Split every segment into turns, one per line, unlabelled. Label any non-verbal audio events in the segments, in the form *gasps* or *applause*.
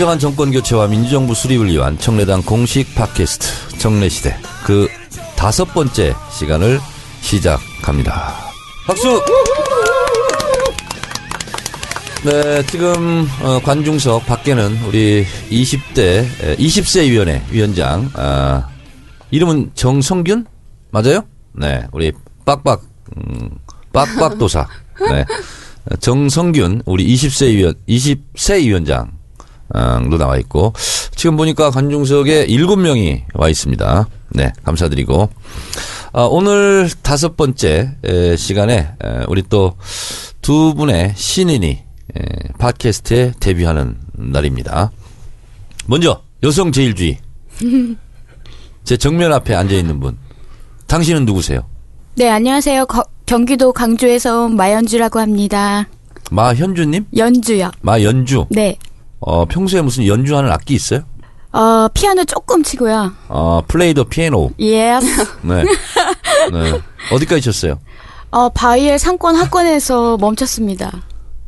진정한 정권 교체와 민주정부 수립을 위한 청래당 공식 팟캐스트 청래시대 그 다섯 번째 시간을 시작합니다. 박수! 네, 지금 어, 관중석 밖에는 우리 20대 20세 위원회 위원장 아, 이름은 정성균 맞아요? 네, 우리 빡빡 음, 빡빡 도사 네. 정성균 우리 20세 위원 20세 위원장 도 나와 있고 지금 보니까 관중석에 7명이 와 있습니다. 네, 감사드리고 아, 오늘 다섯 번째 에, 시간에 에, 우리 또 두 분의 신인이 에, 팟캐스트에 데뷔하는 날입니다. 먼저 여성 제일주의 *laughs* 제 정면 앞에 앉아 있는 분 당신은 누구세요?
네, 안녕하세요. 거, 경기도 광주에서 온 마연주라고 합니다.
마현주님?
연주요.
마연주.
네.
어, 평소에 무슨 연주하는 악기 있어요?
어, 피아노 조금 치고요.
어, play the
piano. Yes.
네. *laughs* 네. 어디까지 쳤어요?
어, 바이엘 상권 학원에서 멈췄습니다.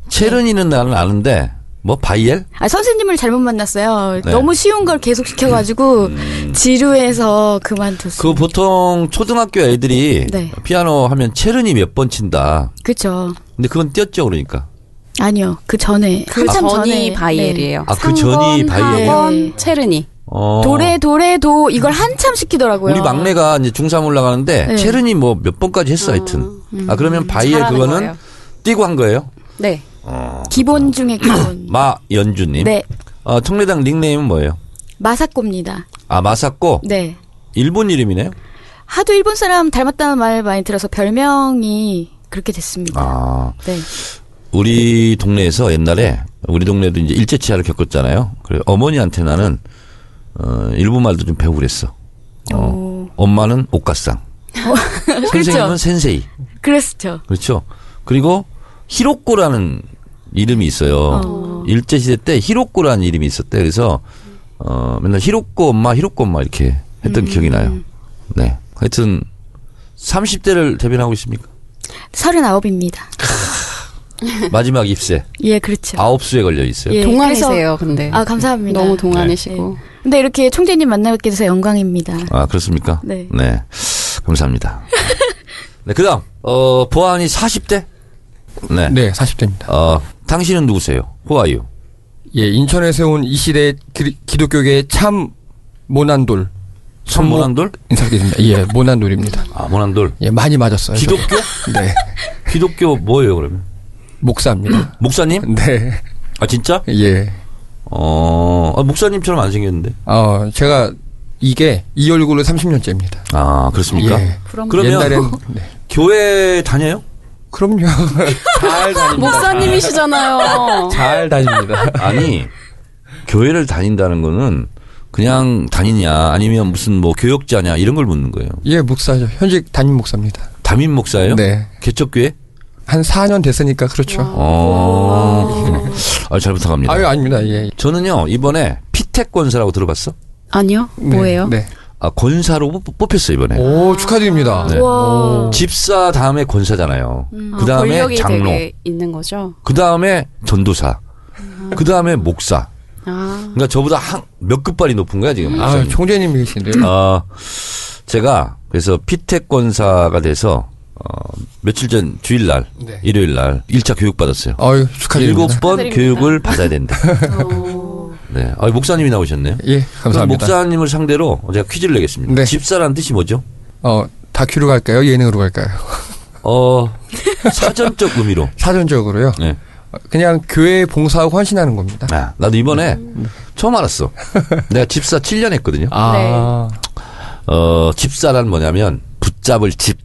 체르니는 나는 아는데 뭐 바이엘?
아, 선생님을 잘못 만났어요.
네.
너무 쉬운 걸 계속 시켜가지고 지루해서 그만뒀어요.
그 보통 초등학교 애들이
네.
피아노 하면 체르니 몇번 친다.
그쵸.
근데 그건 뗐죠, 그러니까.
아니요, 그 전에
그
한참
전이
전에
바이엘이에요.
아, 그 전이 바이엘이에요?
학원,
네.
체르니.
어.
네. 도레 도레 도 이걸 한참 시키더라고요.
우리 막내가 이제 중3 올라가는데
네.
체르니 뭐 몇 번까지 했어, 하여튼. 아, 그러면 바이엘
잘하는
그거는
거예요.
떼고 한 거예요?
네.
기본 중에 기본. *clears throat*
마연주님.
네,
어, 청래당 닉네임은 뭐예요?
마사코입니다.
아, 마사코?
네.
일본 이름이네요?
하도 일본 사람 닮았다는 말 많이 들어서 별명이 그렇게 됐습니다.
아.
네.
우리 동네에서 옛날에 우리 동네도 이제 일제치하를 겪었잖아요. 그래 어머니한테 나는 어 일본 말도 좀 배우고 그랬어. 어, 엄마는 옥가상. *laughs* 선생님은
그렇죠.
센세이.
그랬죠.
그렇죠. 그리고 히로코라는 이름이 있어요. 일제 시대 때 히로코라는 이름이 있었대. 그래서 어 맨날 히로코 엄마, 히로코 엄마 이렇게 했던 기억이 나요. 네. 하여튼 30대를 대변하고 있습니까?
서른아홉입니다. *laughs*
마지막 입세.
예, 그렇죠.
아홉 수에 걸려 있어요.
예,
동안이세요, 근데.
아, 감사합니다.
너무 동안이시고.
근데 이렇게 총재님 만나뵙게 돼서 영광입니다.
아, 그렇습니까?
네.
감사합니다. *laughs* 네, 그 다음, 어, 보안이 40대? 네.
네, 40대입니다.
어, 당신은 누구세요? 호아유.
예, 인천에서 온이 시대 기, 기독교계의 참 모난돌.
천모난돌?
인사드립니다. 예, 모난돌입니다.
아, 모난돌.
예, 많이 맞았어요. 저.
기독교?
네.
기독교 뭐예요, 그러면?
목사입니다.
목사님?
네.
아, 진짜?
예.
어, 아, 목사님처럼 안 생겼는데.
어, 제가 이게 이 얼굴로 30년째입니다.
아, 그렇습니까?
예.
그러면
옛날엔 *laughs* 네.
교회 다녀요?
그럼요. *laughs* 잘 다닙니다.
목사님이시잖아요.
잘 다닙니다.
아니, 교회를 다닌다는 거는 그냥 다니냐, 아니면 무슨 뭐 교역자냐, 이런 걸 묻는 거예요.
예, 목사죠. 현직 담임 목사입니다.
담임 목사예요?
네.
개척교회?
한 4년 됐으니까 그렇죠.
어. 아, 잘 부탁합니다.
아유, 아닙니다. 예.
저는요, 이번에 피택 권사라고 들어봤어?
아니요.
네,
뭐예요?
네.
아, 권사로 뽑- 뽑혔어요, 이번에.
오, 축하드립니다.
네.
와.
집사 다음에 권사잖아요. 그 다음에
권력이
장로.
되게 있는 거죠.
그 다음에 전도사. 그 다음에 목사.
아.
그러니까 저보다 한, 몇 급발이 높은 거야, 지금.
아,
목사님.
총재님이신데요.
아, 제가 그래서 피택 권사가 돼서 어, 며칠 전 주일날,
네.
일요일날 1차 교육 받았어요.
아유, 축하드립니다.
일곱 번 교육을 *laughs* 받아야 된다. 네. 아, 목사님이 나오셨네요.
예, 감사합니다.
목사님을 상대로 제가 퀴즈를 내겠습니다.
네.
집사라는 뜻이 뭐죠?
어, 다큐로 갈까요? 예능으로 갈까요?
어, 사전적 의미로. *laughs*
사전적으로요.
네.
어, 그냥 교회 봉사하고 헌신하는 겁니다.
아, 나도 이번에 처음 알았어. 내가 집사 7년 했거든요.
아,
어, 집사란 뭐냐면 붙잡을 집,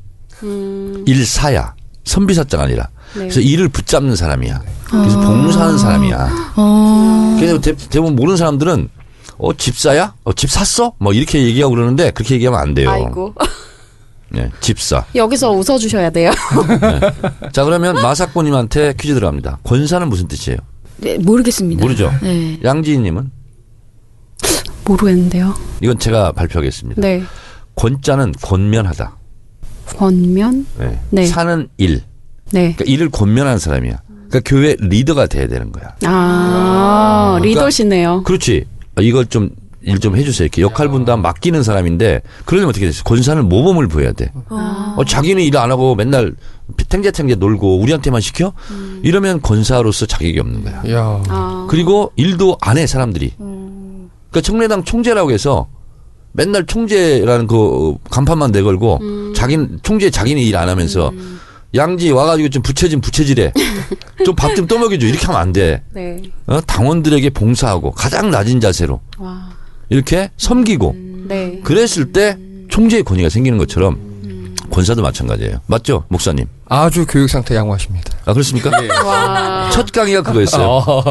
일사야. 선비사자가 아니라. 그래서 일을 붙잡는 사람이야. 그래서 봉사하는 사람이야. 그래서 대, 대부분 모르는 사람들은 어, 집사야? 어, 집 샀어? 뭐 이렇게 얘기하고 그러는데 그렇게 얘기하면 안 돼요.
아이고.
네, 집사.
여기서 웃어 주셔야 돼요.
자, 그러면 마사코님한테 퀴즈 들어갑니다. 권사는 무슨 뜻이에요?
네, 모르겠습니다.
모르죠?
네.
양지희 님은?
모르겠는데요.
이건 제가 발표하겠습니다.
네.
권자는 권면하다.
권면?
네.
네.
사는 일.
네.
그러니까 일을 권면하는 사람이야. 그러니까 교회 리더가 돼야 되는 거야.
아,
그러니까-
리더시네요.
그렇지. 아, 이걸 좀 일 좀 해주세요. 이렇게 역할 분담 맡기는 사람인데 그러려면 어떻게 됐어? 권사는 모범을 보여야 돼. 어, 자기는 일 안 하고 맨날 탱자탱자 놀고 우리한테만 시켜? 이러면 권사로서 자격이 없는 거야.
야.
아,
그리고 일도 안 해 사람들이. 그러니까 청래당 총재라고 해서 맨날 총재라는 그 간판만 내걸고 자기는 총재 자기는 일 안 하면서 양지 와가지고 좀 부채질 부채질해. *laughs* 좀 밥 좀 떠먹여줘. 이렇게 하면 안 돼.
네.
어? 당원들에게 봉사하고 가장 낮은 자세로
와.
이렇게 섬기고
네.
그랬을 때 총재의 권위가 생기는 것처럼 권사도 마찬가지예요. 맞죠, 목사님?
아주 교육 상태 양호하십니다.
아 그렇습니까?
와.
첫 강의가 그거였어요.
어.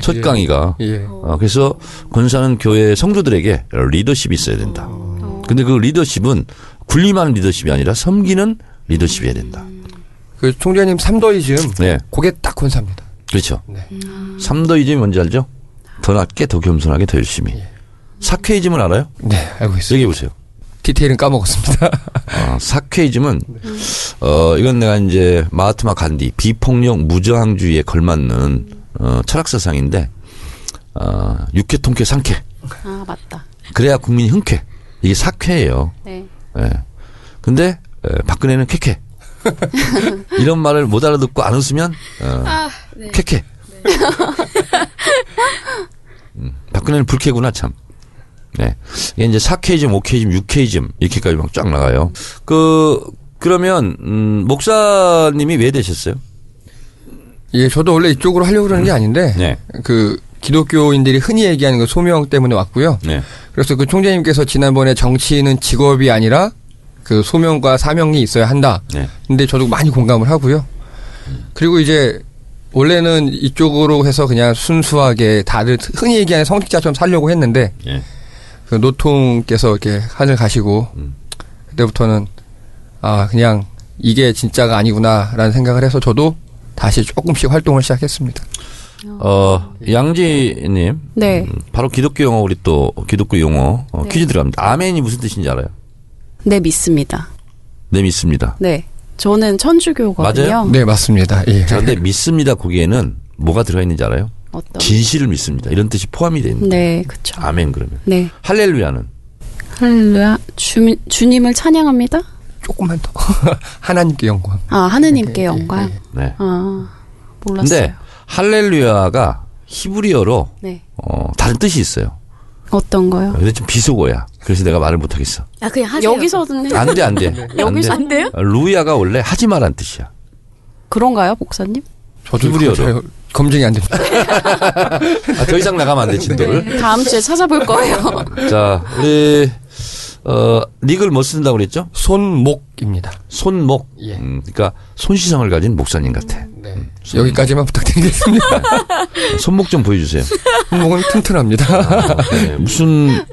첫
예.
강의가.
예.
어, 그래서 권사는 교회 성도들에게 리더십이 있어야 된다. 근데 그 리더십은 군림하는 리더십이 아니라 섬기는 리더십이어야 된다.
그 총재님 삼도이즘
네,
그게 딱 권사입니다.
그렇죠.
네.
삼도이즘이 뭔지 알죠? 더 낮게, 더 겸손하게, 더 열심히. 사케이즘을 알아요?
네, 알고 있어요.
얘기해 보세요.
디테일은 까먹었습니다.
아, 사케이즘은 어 이건 내가 이제 마하트마 간디 비폭력 무저항주의에 걸맞는 어 철학 사상인데 어 육회 통쾌 상쾌
아, 맞다.
그래야 국민이 흔쾌 이게 사쾌예요.
네.
예. 근데 에, 박근혜는 쾌쾌 *laughs* 이런 말을 못 알아듣고 안 웃으면 어
아, 네.
쾌쾌 음, 박근혜는 불쾌구나 참. 네. 이게 이제 4K즘, 5K즘, 6K즘 이렇게까지 막 쫙 나가요. 그 그러면 음, 목사님이 왜 되셨어요?
예, 저도 원래 이쪽으로 하려고 그러는 게 아닌데
네.
그 기독교인들이 흔히 얘기하는 그 소명 때문에 왔고요.
네.
그래서 그 총재님께서 지난번에 정치는 직업이 아니라 그 소명과 사명이 있어야 한다.
네.
근데 저도 많이 공감을 하고요. 그리고 이제 원래는 이쪽으로 해서 그냥 순수하게 다들 흔히 얘기하는 성직자처럼 살려고 했는데
예.
그 노통께서 이렇게 하늘 가시고
음.
그때부터는 아 그냥 이게 진짜가 아니구나라는 생각을 해서 저도 다시 조금씩 활동을 시작했습니다.
어, 양지님.
네.
음, 바로 기독교 용어 우리 또 기독교 용어 어,
네.
퀴즈 들어갑니다. 아멘이 무슨 뜻인지 알아요?
네, 믿습니다.
네 믿습니다.
네. 저는 천주교거든요.
맞아요?
네 맞습니다. 예.
자, 근데 믿습니다 거기에는 뭐가 들어가 있는지 알아요?
어떤?
진실을 믿습니다. 이런 뜻이 포함이 있는.
네, 그쵸.
아멘 그러면.
네.
할렐루야는
할렐루야. 주, 주님을 찬양합니다.
조금만 더 *laughs* 하나님께 영광.
아, 하느님께
예,
영광.
예,
네.
아, 몰랐어요.
근데 할렐루야가 히브리어로
네.
어, 다른 뜻이 있어요.
어떤 거요?
근데 좀 비속어야. 그래서 내가 말을 못 하겠어.
아, 그냥 하세요.
여기서는
안 돼, 안 돼. 안 *laughs*
여기서
돼.
안 돼요?
루야가 원래 하지 말란 뜻이야.
그런가요, 목사님?
저도
히브리어로.
검증이 안 됩니다. *laughs*
아, 더 이상 나가면 안 돼, 진도를.
다음 주에 찾아볼 거예요. *laughs*
자, 우리, 어, nick을 뭐 쓴다고 그랬죠?
손목입니다.
손목.
예.
음, 그러니까 손씨 성을 가진 목사님 같아.
네. 여기까지만 부탁드리겠습니다.
손목 좀 보여주세요.
손목은 튼튼합니다.
네, 무슨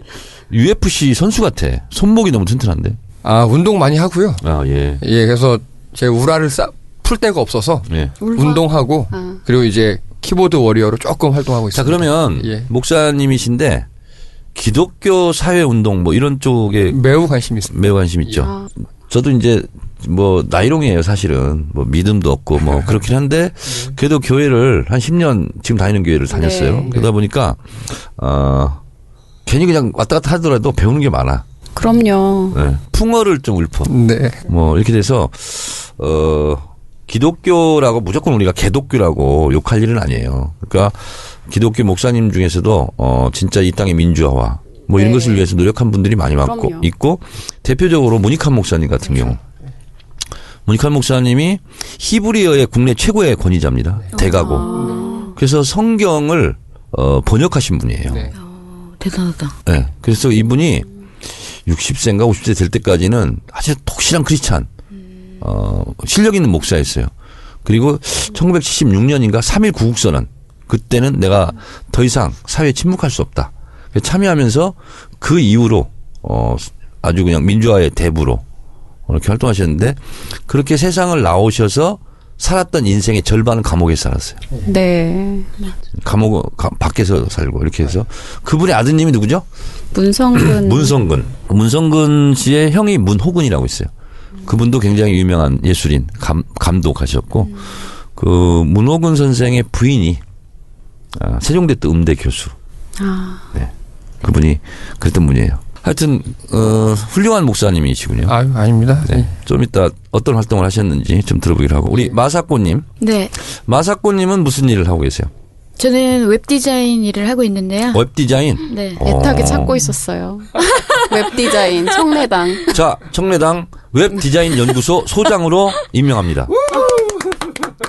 UFC 선수 같아. 손목이 너무 튼튼한데.
아 운동 많이 하고요.
아, 예.
예, 그래서 제 울화를 싸, 풀 데가 없어서
예.
운동하고
아.
그리고 이제 keyboard warrior로 조금 활동하고
자,
있습니다.
그러면
예.
목사님이신데 기독교 사회 운동 뭐 이런 쪽에
매우 관심 있습니다.
매우 관심 있죠.
아,
저도 이제 뭐 나이롱이에요 사실은 뭐 믿음도 없고 뭐 그렇긴 한데 그래도 교회를 한 10년 지금 다니는 교회를 다녔어요.
네.
그러다 보니까 어 괜히 그냥 왔다 갔다 하더라도 배우는 게 많아.
그럼요.
네. 풍어를 좀 읊어.
네.
뭐 이렇게 돼서 어 기독교라고 무조건 우리가 개독교라고 욕할 일은 아니에요. 그러니까 기독교 목사님 중에서도 어 진짜 이 땅의 민주화와 뭐 이런
네.
것을 위해서 노력한 분들이 많이 많고. 있고 대표적으로 문익환 목사님 같은 경우 문익환 목사님이 히브리어의 국내 최고의 권위자입니다. 대가고. 그래서 성경을 어 번역하신 분이에요.
네.
어, 대단하다.
네. 그래서 이분이 60세인가 50세 될 때까지는 아주 독실한 크리스찬, 어, 실력 있는 목사였어요. 그리고 1976년인가 3.1 구국선언. 그때는 내가 더 이상 사회에 침묵할 수 없다. 참여하면서 그 이후로, 어, 아주 그냥 민주화의 대부로 이렇게 활동하셨는데 그렇게 세상을 나오셔서 살았던 인생의 절반은 감옥에 살았어요.
네.
감옥, 가- 밖에서 살고 이렇게 해서 그분의 아드님이 누구죠?
문성근. *clears throat*
문성근. 문성근 씨의 형이 문호근이라고 있어요. 그분도 굉장히 유명한 예술인, 감, 감독하셨고, 그 문호근 선생의 부인이 아, 세종대 때 음대 교수.
아,
네. 그분이 그랬던 분이에요. 하여튼 어, 훌륭한 목사님이시군요.
아유, 아닙니다.
네. 좀 이따 어떤 활동을 하셨는지 좀 들어보기로 하고 우리 마사코님,
네.
마사코님은 무슨 일을 하고 계세요?
저는 웹 디자인 일을 하고 있는데요.
웹 디자인.
네.
애타게
어.
찾고 있었어요. *laughs* 웹 디자인 청래당.
자, 청래당 웹 디자인 연구소 소장으로 임명합니다.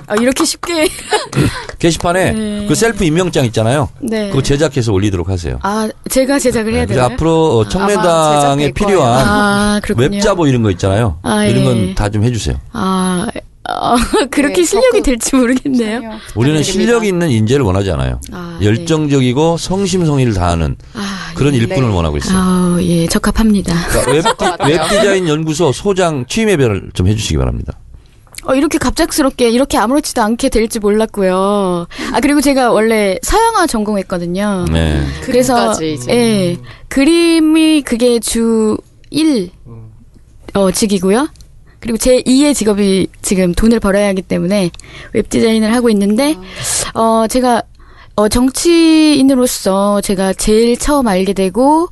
아, 이렇게 쉽게.
게시판에
네.
그 셀프 임명장 있잖아요.
네.
그거 제작해서 올리도록 하세요.
아, 제가 제작을 해야
네,
되나요?
앞으로 어, 청래당에 필요한
아.
웹자보 이런 거 있잖아요.
아,
이런
예.
거 다 좀 해주세요.
아, 어, *laughs* 그렇게
네,
실력이 될지 모르겠네요.
우리는
부탁드립니다.
실력 있는 인재를 원하지 않아요.
아,
열정적이고 성심성의를 다하는
아,
그런
네.
일꾼을 원하고 있어요.
아, 예, 적합합니다.
그러니까 웹, *laughs* 디자인 연구소 소장 취임 예배를 좀 해주시기 바랍니다.
어, 이렇게 갑작스럽게 이렇게 아무렇지도 않게 될지 몰랐고요. 아, 그리고 제가 원래 서양화 전공했거든요.
네.
그래서. 예. 그림이 그게 주 1, 어, 직이고요. 그리고 제 2의 직업이 지금 돈을 벌어야 하기 때문에 웹 디자인을 하고 있는데 어, 제가 어, 정치인으로서 제가 제일 처음 알게 되고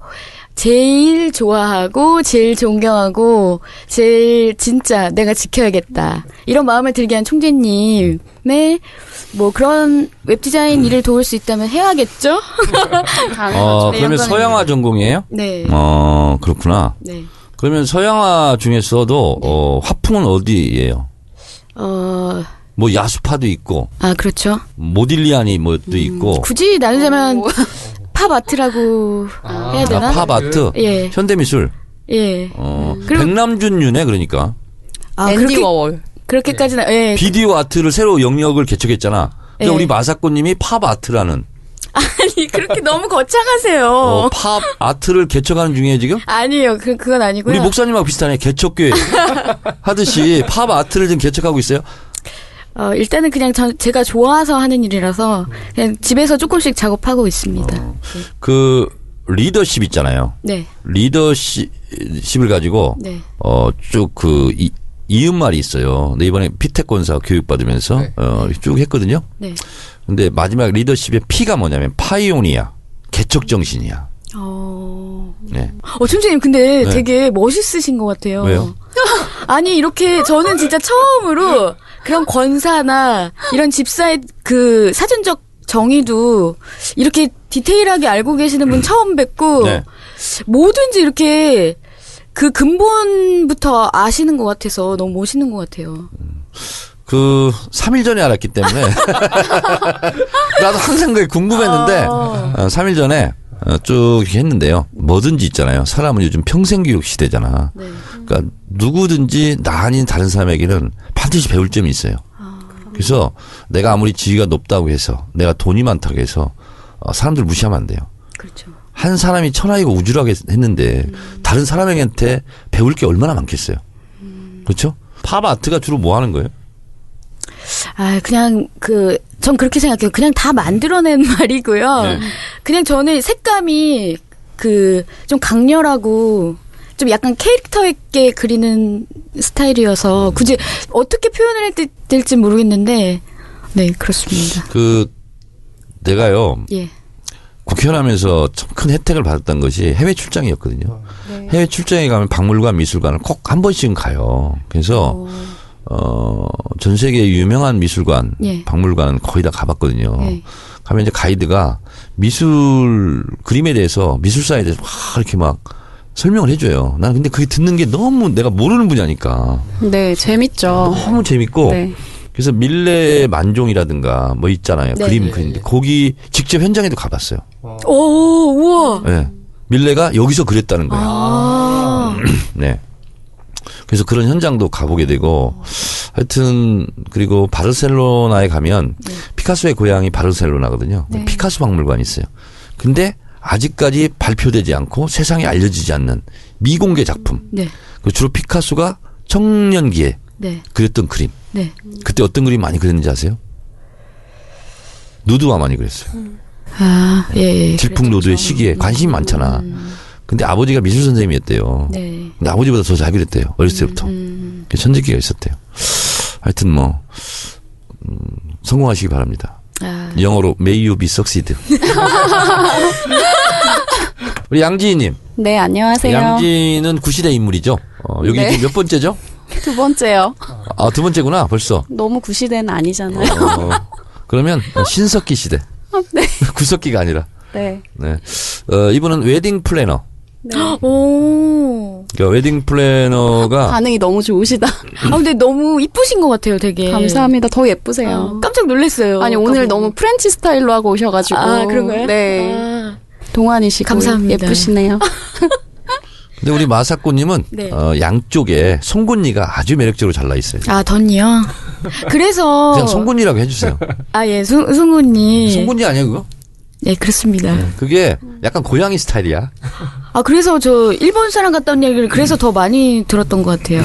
제일 좋아하고 제일 존경하고 제일 진짜 내가 지켜야겠다 이런 마음을 들게 한 총재님의 뭐 그런 웹 디자인 일을 도울 수 있다면 해야겠죠?
당연하죠. *laughs*
어,
네,
그러면. 서양화 전공이에요?
네.
어, 그렇구나.
네.
그러면 서양화 중에서도 어, 화풍은 어디예요?
어,
뭐 야수파도 있고
아, 그렇죠.
모딜리아니 뭐도 있고
굳이 나누자면 팝 아트라고 해야 되나?
아, 팝 아트,
예.
현대 미술.
예.
어,
그리고-
백남준 윤회 그러니까
아,
앤디
그렇게,
워월.
그렇게까지는, 예.
비디오 아트를 새로 영역을 개척했잖아. 그러니까
예.
우리 마사코님이 팝 아트라는
아니, 그렇게 너무 거창하세요.
어, 팝 아트를 개척하는 중에 지금
아니에요. 그, 그건 아니고요.
우리 목사님하고 비슷하네. 개척교회 *laughs* 하듯이 팝 아트를 지금 개척하고 있어요.
어, 일단은 그냥 저, 제가 좋아서 하는 일이라서 그냥 집에서 조금씩 작업하고 있습니다.
그 리더십 있잖아요.
네.
리더십을 가지고
네.
어쭉 그 이음말이 있어요. 근데 이번에 피태권사 교육 받으면서
네.
어 쭉 했거든요.
네.
근데 마지막 리더십의 P가 뭐냐면 파이오니아 개척 정신이야.
어,
네.
어, 총재님, 근데
네.
되게 멋있으신 것 같아요.
왜요? *laughs*
아니, 이렇게 저는 진짜 처음으로 그런 권사나 이런 집사의 그 사전적 정의도 이렇게 디테일하게 알고 계시는 분 처음 뵙고
네.
뭐든지 이렇게 그 근본부터 아시는 것 같아서 너무 멋있는 것 같아요.
그 3일 전에 알았기 때문에 *laughs* 나도 항상 그게 궁금했는데
아.
어, 3일 전에 어, 쭉 이렇게 했는데요. 뭐든지 있잖아요. 사람은 요즘 평생 교육 시대잖아.
네.
그러니까 누구든지 나 아닌 다른 사람에게는 반드시 배울 점이 있어요. 그래서 내가 아무리 지위가 높다고 해서 내가 돈이 많다고 해서 어, 사람들 무시하면 안 돼요.
그렇죠.
한 사람이 천하이고 우주라고 했- 했는데 다른 사람에게한테 배울 게 얼마나 많겠어요. 그렇죠? 팝 아트가 주로 뭐 하는 거예요?
아, 그냥 그, 전 그렇게 생각해요. 그냥 다 만들어낸 *laughs* 말이고요.
네.
그냥 저는 색감이 그, 좀 강렬하고, 좀 약간 캐릭터 있게 그리는 스타일이어서, 굳이 어떻게 표현을 해야 될- 될지 모르겠는데, 네, 그렇습니다.
그 내가요
예.
국회의원 하면서 참 큰 혜택을 받았던 것이 해외 출장이었거든요.
네.
해외 출장에 가면 박물관, 미술관을 꼭 한 번씩은 가요. 그래서 어, 전 세계 유명한 미술관,
예.
박물관은 거의 다 가봤거든요.
예.
가면 이제 가이드가 미술 그림에 대해서 미술사에 대해서 막 이렇게 막 설명을 해줘요. 난 근데 그게 듣는 게 너무 내가 모르는 분야니까
네, 재밌죠.
너무 재밌고
네.
그래서 밀레 만종이라든가 뭐 있잖아요.
네.
그림 그린데 거기 직접 현장에도 가봤어요.
오, 우와.
네. 밀레가 여기서 그랬다는 거예요.
아, *clears throat*
네. 그래서 그런 현장도 가보게 되고 하여튼 그리고 바르셀로나에 가면 피카소의 고향이 바르셀로나거든요.
네.
피카소 박물관이 있어요. 근데 아직까지 발표되지 않고 세상에 알려지지 않는 미공개 작품.
네.
그 주로 피카소가 청년기에
네.
그렸던 그림.
네.
그때 어떤 그림 많이 그렸는지 아세요? 누드화 많이 그렸어요.
아, 예, 예.
질풍노도의 시기에 관심이 많잖아. 근데 아버지가 미술 선생님이었대요.
네.
근데 아버지보다 더 잘 그렸대요. 어렸을 때부터.
음,
그 천재기가 있었대요. 하여튼 뭐 음, 성공하시기 바랍니다.
아,
영어로 May you be succeed. *laughs* 우리 양지희님.
네, 안녕하세요.
양지는 구시대 인물이죠. 어, 여기
네.
지금 몇 번째죠? *laughs*
두 번째요.
아, 두 번째구나, 벌써.
너무 구시대는 아니잖아요.
어, 그러면 신석기 시대.
네. *laughs*
구석기가 아니라.
네.
네. 어, 이분은 웨딩 플래너.
네.
오.
그러니까 웨딩 플래너가
반응이 너무 좋으시다.
아, 근데 너무 이쁘신 것 같아요, 되게.
감사합니다. 더 예쁘세요.
어, 깜짝 놀랐어요.
아니 오늘
깜짝
너무 French 스타일로 하고 오셔가지고
아, 그런가요?
네
아,
동안이시고
감사합니다.
예쁘시네요. *laughs*
근데 우리 마사코님은
네.
어, 양쪽에 송곳니가 아주 매력적으로 잘나 있어요.
아, 덧니요. 그래서.
그냥 송곳니라고 해주세요.
아, 예, 송, 송곳니.
송곳니 아니야 그거?
네, 그렇습니다.
그게 약간 고양이 스타일이야.
아, 그래서 저 일본 사람 같다는 얘기를 그래서 더 많이 들었던 것 같아요.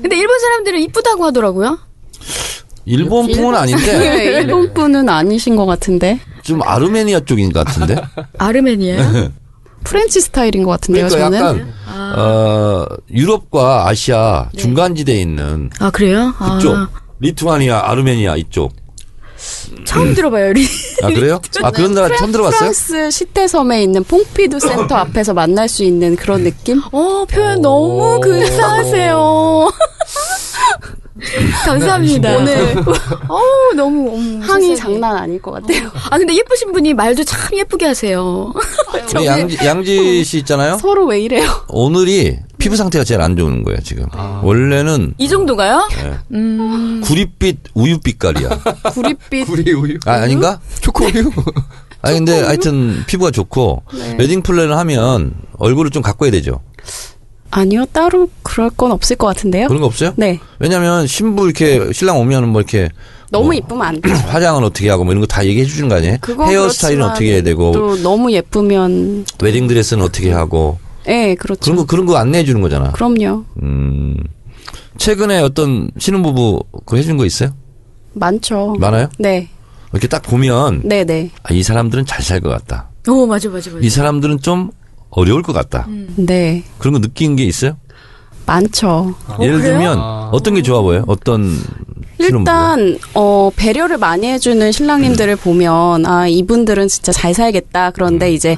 근데 일본 사람들은 이쁘다고 하더라고요.
일본풍은 아닌데
네, 일본 분은 아니신 것 같은데
좀 아르메니아 쪽인 것 같은데.
아르메니아.
French 스타일인 것 같은데요.
그러니까
저는
약간 어, 유럽과 아시아 중간지대에 있는
아, 그래요?
그쪽
아,
리투아니아, 아르메니아 이쪽.
처음 들어봐요, 우리.
아 그래요? 아 그런 나라 처음 들어봤어요?
프랑스 시태섬에 있는 퐁피두 센터 *laughs* 앞에서 만날 수 있는 그런 느낌?
어, 표현 너무 근사하세요. *laughs* *laughs* 감사합니다. 오늘. *laughs* 어우, 너무, 어머,
항이
세상에.
장난 아닐 것 같아요.
아, 근데 예쁘신 분이 말도 참 예쁘게 하세요. *laughs*
우리 양지, 양지 씨 있잖아요.
서로 왜 이래요?
오늘이 피부 상태가 제일 안 좋은 거예요 지금. 원래는
이 정도가요?
구릿빛 우유 빛깔이야.
구릿빛
구리 우유.
아 아닌가?
초코 우유.
아니 근데 하여튼 피부가 좋고 웨딩 플랜을 하면 얼굴을 좀 가꿔야 되죠.
아니요 따로 그럴 건 없을 것 같은데요.
그런 거 없어요?
네
왜냐면 신부 이렇게 신랑 오면 뭐 이렇게
너무
뭐
이쁘면 안 돼. *clears throat*
화장은 어떻게 하고 뭐 이런 거 다 얘기해 주는 거 아니에요?
그건
헤어스타일은
그렇지만
어떻게 해야 되고
또 너무 예쁘면
웨딩 드레스는 어떻게 하고
예 그렇죠.
그런 거 그런 거 안내해 주는 거잖아.
그럼요
음. 최근에 어떤 신혼부부 그 해준 거 있어요?
많죠.
많아요?
네
이렇게 딱 보면
네네
아, 이 사람들은 잘 살 것 같다.
어, 맞아, 맞아, 맞아.
이 사람들은 좀 어려울 것 같다.
네
그런 거 느낀 게 있어요?
많죠.
예를
그래요?
들면
아.
어떤 게 좋아 보여요? 어떤?
일단 어 배려를 많이 해주는 신랑님들을 보면 아 이분들은 진짜 잘 살겠다. 그런데 이제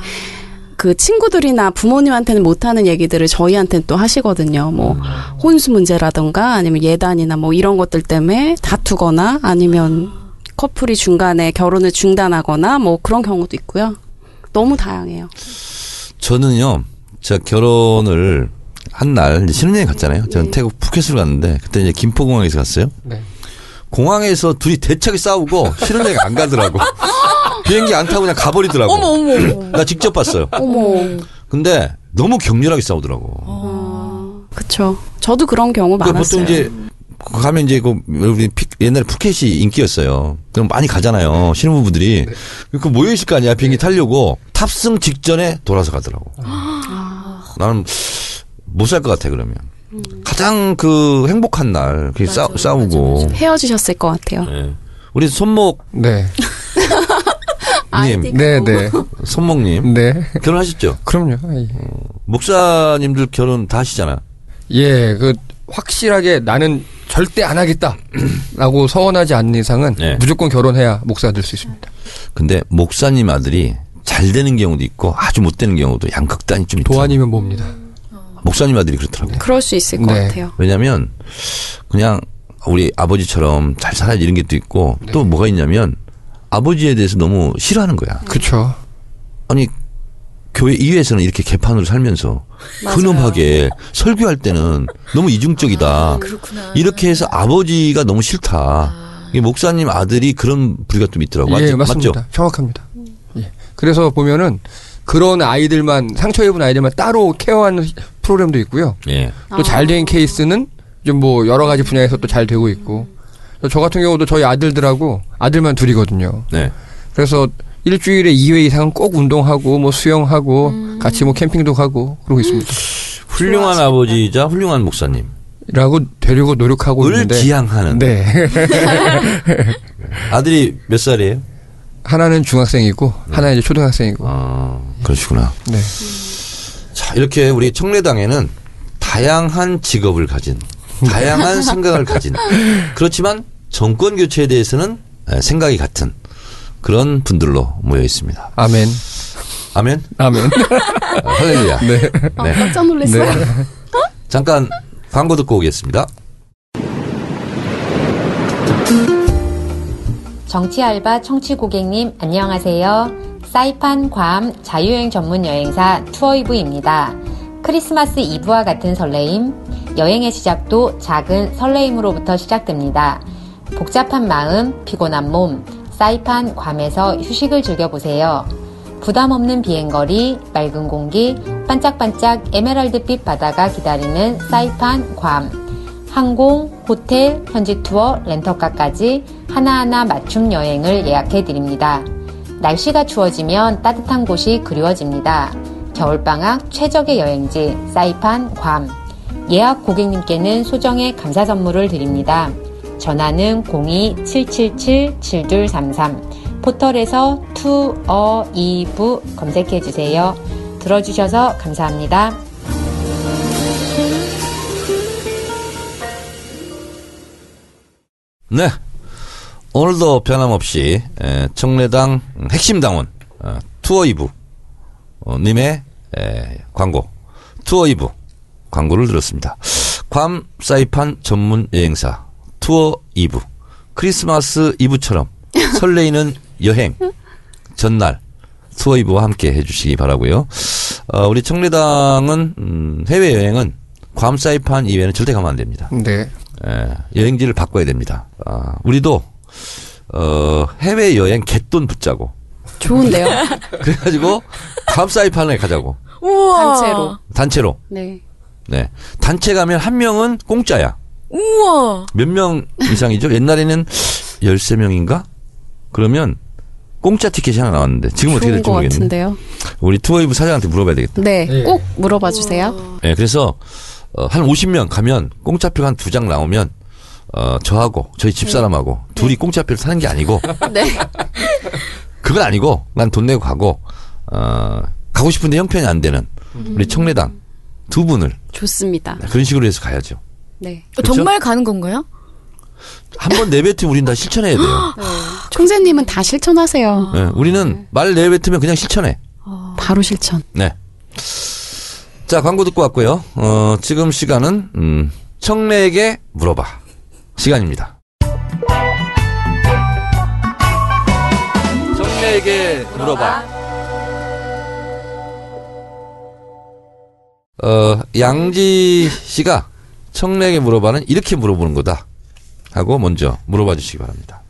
그 친구들이나 부모님한테는 못하는 얘기들을 저희한테는 또 하시거든요. 뭐 혼수 문제라던가 아니면 예단이나 뭐 이런 것들 때문에 다투거나 아니면 커플이 중간에 결혼을 중단하거나 뭐 그런 경우도 있고요. 너무 다양해요.
저는요, 제가 결혼을 한 날 신혼여행 갔잖아요. 저는
네.
태국 푸켓으로 갔는데 그때 이제 김포공항에서 갔어요.
네.
공항에서 둘이 대차게 싸우고 신혼여행 안 가더라고. *laughs* 비행기 안 타고 그냥 가버리더라고.
어머, 어머.
나 직접 봤어요.
어머.
근데 너무 격렬하게 싸우더라고.
어, 그쵸. 저도 그런 경우
그러니까
많았어요.
보통 이제 가면 이제 그 우리 피- 옛날에 푸켓이 인기였어요. 그럼 많이 가잖아요. 신혼부부들이 그 모여 있을 거 아니야 비행기 타려고 탑승 직전에 돌아서 가더라고. 나는 못 살 것 같아 그러면. 가장 그 행복한 날 그렇게 싸, 싸우고.
헤어지셨을 것 같아요.
예. 우리 손목
네. *laughs*
님,
네, 네. *laughs*
손목님
네.
결혼하셨죠?
그럼요.
목사님들 결혼 다 하시잖아.
예, 그 확실하게 나는 절대 안 하겠다라고 *clears throat* 서원하지 않는 이상은
네.
무조건 결혼해야 목사가 될 수 있습니다.
근데 목사님 아들이 잘 되는 경우도 있고 아주 못 되는 경우도 양극단이 좀 있더라고.
도안이면 뭡니다.
목사님 아들이 그렇더라고.
그럴 수 있을 것
네.
같아요.
왜냐면 그냥 우리 아버지처럼 잘 살아야 이런 게 또 있고
네.
또 뭐가 있냐면 아버지에 대해서 너무 싫어하는 거야.
그렇죠.
아니 교회 이외에서는 이렇게 개판으로 살면서 근엄하게 설교할 때는 너무 이중적이다.
그렇구나.
이렇게 해서 아버지가 너무 싫다. 이게 목사님 아들이 그런 부류가 좀 있더라고.
예,
맞죠?
맞습니다.
맞죠?
정확합니다. 예. 그래서 보면은 그런 아이들만 상처 입은 아이들만 따로 케어하는 프로그램도 있고요.
예.
또 잘된 케이스는 좀 뭐 여러 가지 분야에서 또 잘 되고 있고. 저 같은 경우도 저희 아들들하고 아들만 둘이거든요.
네.
그래서 일주일에 2회 이상은 꼭 운동하고 뭐 수영하고
음.
같이 뭐 캠핑도 가고 그러고 있습니다.
훌륭한 아버지이자 훌륭한 목사님.
라고 되려고 노력하고
을
있는데
지향하는.
네. *laughs*
아들이 몇 살이에요?
하나는 중학생이고 하나는 이제 초등학생이고.
아, 그러시구나.
네.
자, 이렇게 우리 청래당에는 다양한 직업을 가진, 다양한 생각을 가진, *laughs* 그렇지만 정권 교체에 대해서는 에, 생각이 같은 그런 분들로 모여 있습니다.
아멘.
아멘.
아멘. *laughs*
아, 할렐루야.
네.
아,
네.
깜짝 놀랐어요.
네.
잠깐 광고 듣고 오겠습니다.
정치 알바 청취 고객님 안녕하세요. 사이판 괌 자유여행 전문 여행사 투어이브입니다. 크리스마스 이브와 같은 설레임, 여행의 시작도 작은 설레임으로부터 시작됩니다. 복잡한 마음, 피곤한 몸, 사이판 괌에서 휴식을 즐겨보세요. 부담 없는 비행거리, 맑은 공기, 반짝반짝 에메랄드빛 바다가 기다리는 사이판 괌. 항공, 호텔, 현지 투어, 렌터카까지 하나하나 맞춤 여행을 예약해 드립니다. 날씨가 추워지면 따뜻한 곳이 그리워집니다. 겨울방학 최적의 여행지 사이판 괌. 예약 고객님께는 소정의 감사 선물을 드립니다. 전화는 02-777-7233 포털에서 투어 이브 검색해 주세요. 들어주셔서 감사합니다.
네. 오늘도 변함없이 에, 청래당 핵심 당원 어, 투어 이부 어, 님의 에, 광고 투어 이부 광고를 들었습니다. 괌 사이판 전문 여행사 투어 이부 크리스마스 이브처럼 *laughs* 설레이는 여행 전날 투어 이브와 함께 해주시기 바라고요. 어, 우리 청래당은 음, 해외 여행은 괌 사이판 이외에는 절대 가면 안 됩니다.
네.
예, 여행지를 바꿔야 됩니다. 아, 우리도 어, 해외 여행 갯돈 붙자고
좋은데요. *laughs*
그래가지고 괌 사이판에 가자고
우와.
단체로.
단체로.
네.
네, 단체 가면 한 명은 공짜야.
우와.
몇 명 이상이죠? 옛날에는 13명인가? 그러면 공짜 티켓이 하나 나왔는데 지금 어떻게 될지
것
모르겠네.
같은데요.
우리 투어이브 사장한테 물어봐야 되겠다.
네.
예.
꼭 물어봐 주세요.
예, 그래서 어, 한 50명 가면 공짜표 한 두 장 나오면 어, 저하고 저희 집사람하고 둘이 공짜표를 타는 게 아니고 *laughs*
네.
그건 아니고 난 돈 내고 가고 어, 가고 싶은데 형편이 안 되는 우리 청래당 두 분을
좋습니다.
그런 식으로 해서 가야죠.
네.
그렇죠?
정말 가는 건가요?
한 번 내뱉으면 우린 다 실천해야 돼요. *gasps*
총재님은 다 실천하세요.
예, 우리는 말 내뱉으면 그냥 실천해.
바로 실천.
네. 자, 광고 듣고 왔고요. 어, 지금 시간은 음, 청래에게 물어봐 시간입니다. 청래에게 물어봐. 어, 양지 씨가 청래에게 물어봐는 이렇게 물어보는 거다. 하고 먼저 물어봐 주시기 바랍니다.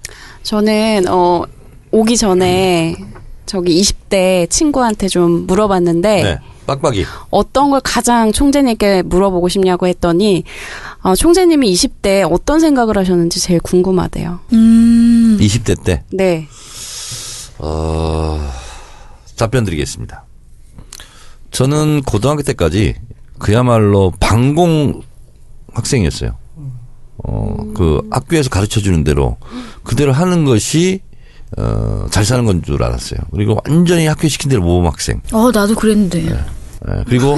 저는 어 오기 전에 저기 20대 친구한테 좀 물어봤는데
네. 빡빡이.
어떤 걸 가장 총재님께 물어보고 싶냐고 했더니 어, 총재님이 20대 어떤 생각을 하셨는지 제일 궁금하대요.
음.
20대 때.
네.
어, 답변 드리겠습니다. 저는 고등학교 때까지 그야말로 방공 학생이었어요. 어, 그 학교에서 가르쳐 주는 대로 그대로 하는 것이 어, 잘 사는 건 줄 알았어요. 그리고 완전히 학교 시킨 대로 모범 학생.
어, 나도 그랬는데.
예, 그리고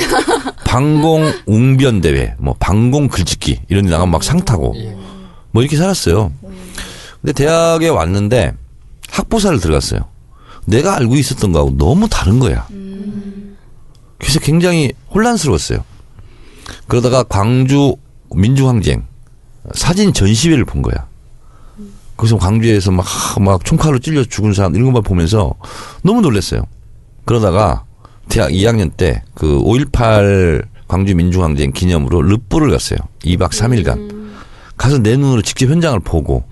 방공 웅변 대회, 뭐 방공 글짓기 이런 데 나가면 막상 타고 뭐 이렇게 살았어요. 근데 대학에 왔는데 학부사를 들어갔어요. 내가 알고 있었던 거하고 너무 다른 거야. 그래서 굉장히 혼란스러웠어요. 그러다가 광주 민주항쟁 사진 전시회를 본 거야. 거기서 광주에서 막, 막 총칼로 찔려 죽은 사람 이런 것만 보면서 너무 놀랐어요. 그러다가 대학 2학년 때 그 5.18 광주 민주항쟁 기념으로 르뽀를 갔어요. 2박 3일간. 가서 내 눈으로 직접 현장을 보고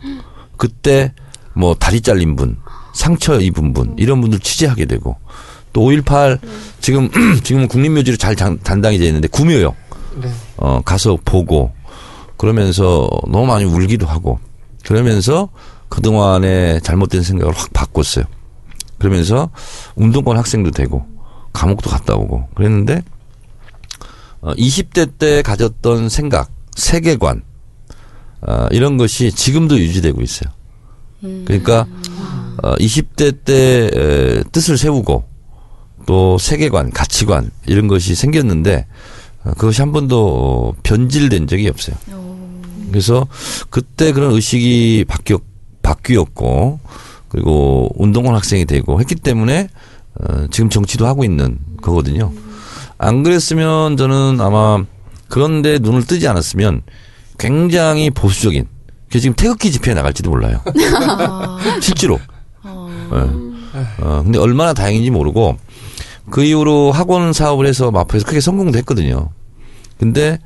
그때 뭐 다리 잘린 분, 상처 입은 분 이런 분들 취재하게 되고 또 5.18 지금 *clears throat* 지금은 국립묘지로 잘 장- 단당이 돼 있는데 구묘역
네.
어 가서 보고 그러면서 너무 많이 울기도 하고 그러면서 그동안의 잘못된 생각을 확 바꿨어요. 그러면서 운동권 학생도 되고 감옥도 갔다 오고 그랬는데 어 20대 때 가졌던 생각, 세계관 어 이런 것이 지금도 유지되고 있어요. 그러니까 어 20대 때 에, 뜻을 세우고 또 세계관, 가치관 이런 것이 생겼는데 어, 그것이 한 번도 어, 변질된 적이 없어요. 그래서 그때 그런 의식이 바뀌었, 바뀌었고 그리고 운동원 학생이 되고 했기 때문에 어, 지금 정치도 하고 있는 거거든요. 안 그랬으면 저는 아마 그런데 눈을 뜨지 않았으면 굉장히 보수적인 그래서 지금 태극기 집회에 나갈지도 몰라요. *laughs* 실제로. 예. 어, 근데 얼마나 다행인지 모르고 그 이후로 학원 사업을 해서 마포에서 크게 성공도 했거든요. 근데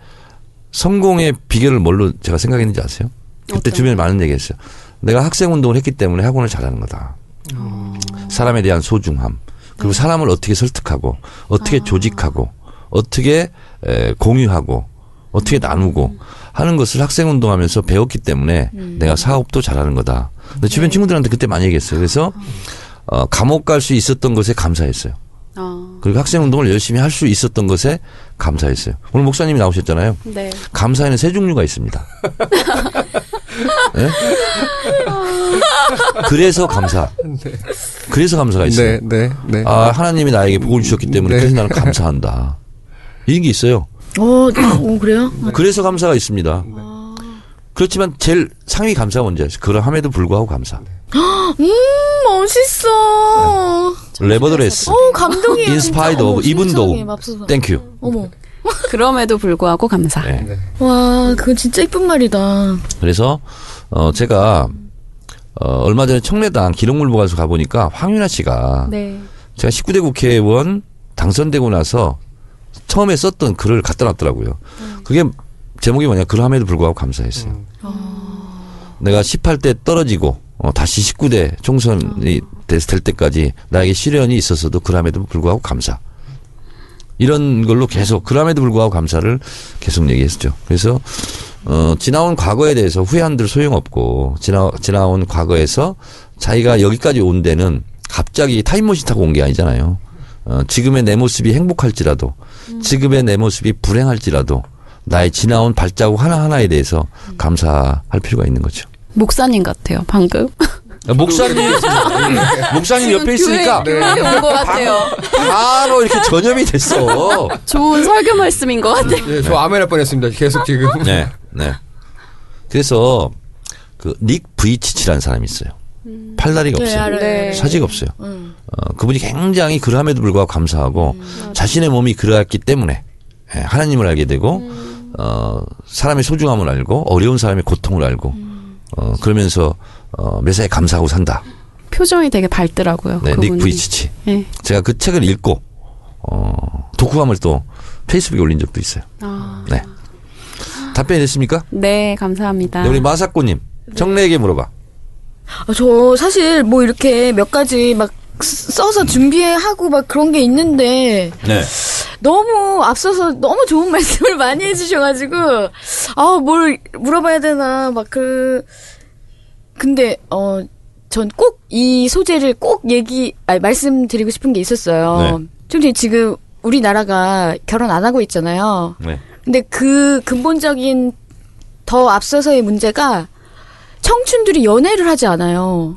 성공의 비결을 뭘로 제가 생각했는지 아세요? 그때 주변에 많은 얘기 했어요. 내가 학생 운동을 했기 때문에 학원을 잘하는 거다. 사람에 대한 소중함. 그리고 사람을 어떻게 설득하고 어떻게 조직하고 어떻게 에, 공유하고 어떻게 나누고 하는 것을 학생 운동하면서 배웠기 때문에 내가 사업도 잘하는 거다. 근데 주변 친구들한테 그때 많이 얘기했어요. 그래서 어, 감옥 갈 수 있었던 것에 감사했어요.
어,
그리고 학생 운동을 열심히 할 수 있었던 것에 감사했어요. 오늘 목사님이 나오셨잖아요.
네.
감사에는 세 종류가 있습니다. 예? 그래서 감사. 그래서 감사가 있어요.
네, 네, 네.
아 하나님이 나에게 복을 주셨기 때문에
네.
그래서 나는 감사한다. 이런 게 있어요.
어, 어 그래요?
그래서 감사가 있습니다. 그렇지만 제일 상위 감사가 뭔지 아세요? 그러함에도 불구하고 감사. *gasps*
음, 멋있어.
레버드레스.
어, 감동이에요. 진짜. 어머,
오브 이븐
심장이
도우.
맙소사.
땡큐.
어머. *laughs*
그럼에도 불구하고 감사.
네.
와, 그거 진짜 이쁜 말이다.
그래서 어 제가 어 얼마 전에 청래당 기록물 보관소 가 보니까 황윤아 씨가
네.
제가 19대 국회의원 당선되고 나서 처음에 썼던 글을 갖다 놨더라고요. 그게 제목이 뭐냐 그럼에도 불구하고 감사했어요. 내가 18대 떨어지고 어, 다시 19대 총선이 됐, 될 때까지 나에게 시련이 있었어도 그럼에도 불구하고 감사. 이런 걸로 계속 그럼에도 불구하고 감사를 계속 얘기했죠. 그래서 어 지나온 과거에 대해서 후회한들 소용없고 지나 지나온 과거에서 자기가 여기까지 온 데는 갑자기 타임머신 타고 온 게 아니잖아요. 어 지금의 내 모습이 행복할지라도 지금의 내 모습이 불행할지라도 나의 지나온 발자국 하나하나에 대해서 감사할 필요가 있는 거죠.
목사님 같아요, 방금.
목사님 목사님 옆에 있으니까
교회, 교회 온것 같아요.
바로 이렇게 전염이 됐어.
좋은 설교 말씀인 것 같아요.
네, 저 아멘 할 뻔했습니다. 계속 지금. *laughs*
네, 네. 그래서 그 닉 브이치치라는 사람이 있어요. 팔다리가
네,
없어요.
네.
사지가 없어요.
음.
어, 그분이 굉장히 그럼에도 불구하고 감사하고 자신의 몸이 그러했기 때문에 예, 하나님을 알게 되고 어, 사람의 소중함을 알고 어려운 사람의 고통을 알고 어, 그러면서 어, 매사에 감사하고 산다.
표정이 되게 밝더라고요.
네, 닉. 브이치치.
네.
제가 그 책을 읽고 어, 독후감을 또 페이스북에 올린 적도 있어요.
아,
네. 답변이 됐습니까?
네, 감사합니다.
네, 우리 마사코님 정례에게 물어봐.
아, 저 사실 뭐 이렇게 몇 가지 막 쓰- 써서 준비하고 막 그런 게 있는데
네.
너무 앞서서 너무 좋은 *laughs* 말씀을 많이 해주셔가지고 아뭘 물어봐야 되나 막 그 근데 어 전 꼭 이 소재를 꼭 얘기 아니 말씀드리고 싶은 게 있었어요.
네.
솔직히 지금 우리나라가 결혼 안 하고 있잖아요.
네.
근데 그 근본적인 더 앞서서의 문제가 청춘들이 연애를 하지 않아요.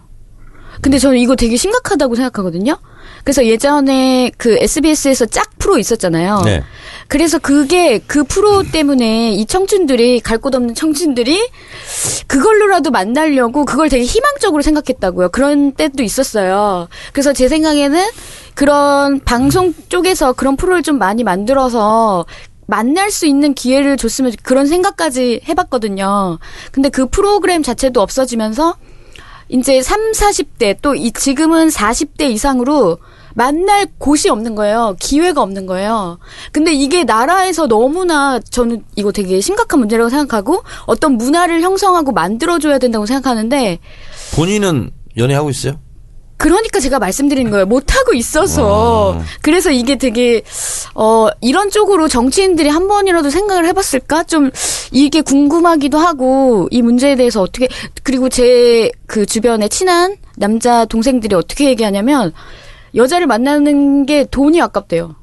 근데 저는 이거 되게 심각하다고 생각하거든요. 그래서 예전에 그 SBS에서 짝 프로 있었잖아요.
네.
그래서 그게 그 프로 때문에 이 청춘들이 갈 곳 없는 청춘들이 그걸로라도 만나려고 그걸 되게 희망적으로 생각했다고요. 그런 때도 있었어요. 그래서 제 생각에는 그런 방송 쪽에서 그런 프로를 좀 많이 만들어서 만날 수 있는 기회를 줬으면 그런 생각까지 해봤거든요. 근데 그 프로그램 자체도 없어지면서 이제 3, 40대 또 이 지금은 40대 이상으로 만날 곳이 없는 거예요. 기회가 없는 거예요. 근데 이게 나라에서 너무나 저는 이거 되게 심각한 문제라고 생각하고 어떤 문화를 형성하고 만들어줘야 된다고 생각하는데
본인은 연애하고 있어요?
그러니까 제가 말씀드리는 거예요. 못하고 있어서.
어.
그래서 이게 되게, 어, 이런 쪽으로 정치인들이 한 번이라도 생각을 해봤을까? 좀, 이게 궁금하기도 하고, 이 문제에 대해서 어떻게, 그리고 제 그 주변에 친한 남자 동생들이 어떻게 얘기하냐면, 여자를 만나는 게 돈이 아깝대요.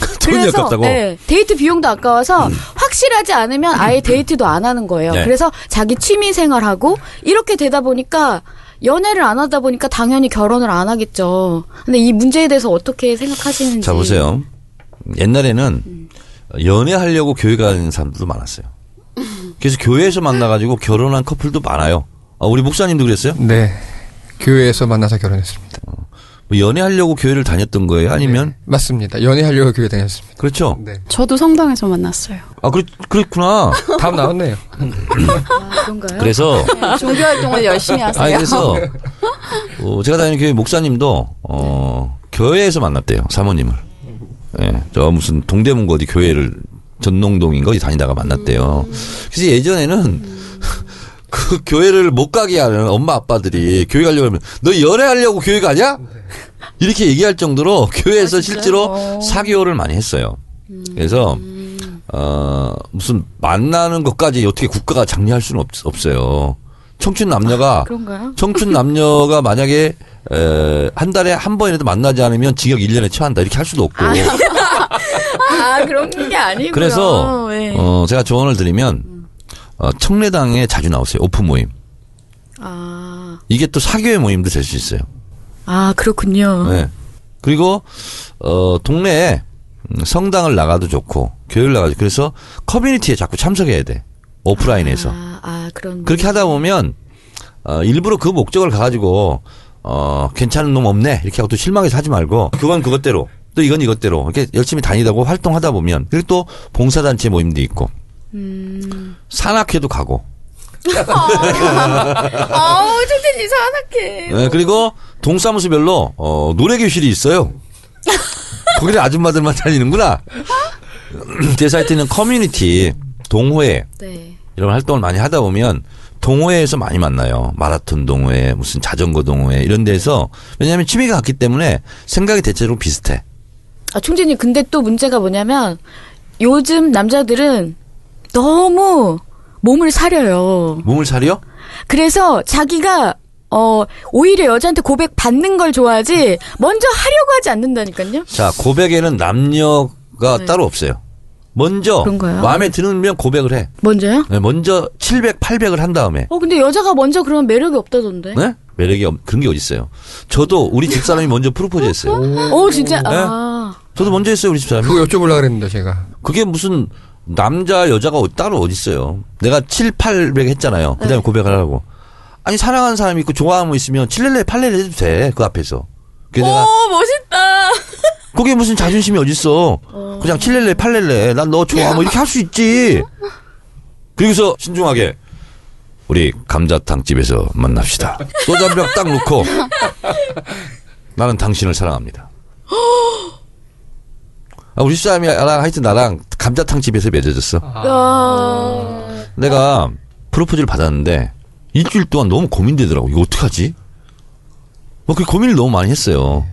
*laughs*
돈이
그래서,
아깝다고?
네, 데이트 비용도 아까워서 확실하지 않으면 아예 데이트도 안 하는 거예요.
네.
그래서 자기 취미 생활하고 이렇게 되다 보니까 연애를 안 하다 보니까 당연히 결혼을 안 하겠죠. 근데 이 문제에 대해서 어떻게 생각하시는지.
자 보세요. 옛날에는 연애하려고 교회 가는 사람들도 많았어요. 그 그래서 교회에서 만나가지고 결혼한 커플도 많아요. 아, 우리 목사님도 그랬어요?
네. 교회에서 만나서 결혼했습니다.
뭐 연애하려고 교회를 다녔던 거예요? 아니면
맞습니다. 연애하려고 교회 다녔습니다.
그렇죠?
네.
저도 성당에서 만났어요.
아, 그렇, 그렇구나.
답 *laughs* 나왔네요.
아, 그런가요?
그래서
종교 활동을 *laughs* 열심히 하세요.
아니 그래서 어, 제가 다니는 교회 목사님도 어, 교회에서 만났대요 사모님을. 예, 저 무슨 동대문구 어디 교회를 전농동인가 어디 다니다가 만났대요. 그래서 예전에는 *laughs* 그 교회를 못 가게 하는 엄마 아빠들이 교회 가려고 하면 너 연애하려고 교회 가냐? 이렇게 얘기할 정도로 교회에서 실제로 사교를 많이 했어요. 그래서 어 무슨 만나는 것까지 어떻게 국가가 장려할 수는 없, 없어요. 청춘 남녀가
그런가요?
청춘 남녀가 만약에 에, 한 달에 한 번이라도 만나지 않으면 징역 1년에 처한다 이렇게 할 수도 없고 *laughs*
아 그런 게 아니고요.
그래서
네.
어 제가 조언을 드리면 어, 청래당에 자주 나오세요 오픈 모임
아,
이게 또 사교의 모임도 될 수 있어요.
아 그렇군요.
네. 그리고 어 동네에 음, 성당을 나가도 좋고 교회를 나가도 좋고. 그래서 커뮤니티에 자꾸 참석해야 돼 오프라인에서
아, 아 그런.
그렇게 하다 보면 어 일부러 그 목적을 가지고 어 괜찮은 놈 없네 이렇게 하고 또 실망해서 하지 말고 그건 그것대로 또 이건 이것대로 이렇게 열심히 다니다고 활동하다 보면 그리고 또 봉사단체 모임도 있고
음.
산악회도 가고
아우 천천히 산악해.
네, 그리고 동사무소별로 어, 노래 교실이 있어요. 거기를 아줌마들만 다니는구나. *clears throat* 제 사이트는 커뮤니티, 동호회
네.
이런 활동을 많이 하다 보면 동호회에서 많이 만나요. 마라톤 동호회, 무슨 자전거 동호회 이런 데서 왜냐하면 취미가 같기 때문에 생각이 대체로 비슷해.
아 총재님 근데 또 문제가 뭐냐면 요즘 남자들은 너무 몸을 사려요.
몸을 사려?
그래서 자기가 어 오히려 여자한테 고백 받는 걸 좋아하지 먼저 하려고 하지 않는다니까요.
자 고백에는 남녀가 따로 없어요. 먼저
그런가요?
마음에 들면 고백을 해.
먼저요?
네, 먼저 700, 800을 한 다음에
어 근데 여자가 먼저 그러면 매력이 없다던데.
네? 매력이 없, 그런 게 어딨어요. 저도 우리 집사람이 먼저 프로포즈 했어요.
어 진짜 아
저도 먼저 했어요, 우리 집사람이.
그거 여쭤보려고 그랬는데 제가.
그게 무슨 남자, 여자가 어- 따로 어딨어요. 내가 7, 800 했잖아요. 그 다음에 고백을 하라고. 아니, 사랑하는 사람이 있고 좋아하는 거 있으면 7렐레, 8렐레 해도 돼. 그 앞에서. 그래서 내가
오 멋있다. *laughs*
그게 무슨 자존심이 어딨어. 그냥 7렐레, 8렐레. 난 너 좋아. 뭐 이렇게 할 수 있지. 그리고서 신중하게 우리 감자탕 집에서 만납시다. 소주 한 병 딱 놓고 나는 당신을 사랑합니다. 아, 우리 집사람이 나랑 하여튼 나랑 감자탕 집에서 맺어졌어.
아.
내가 프로포즈를 받았는데 일주일 동안 너무 고민되더라고. 이거 어떡하지? 뭐 그 고민을 너무 많이 했어요.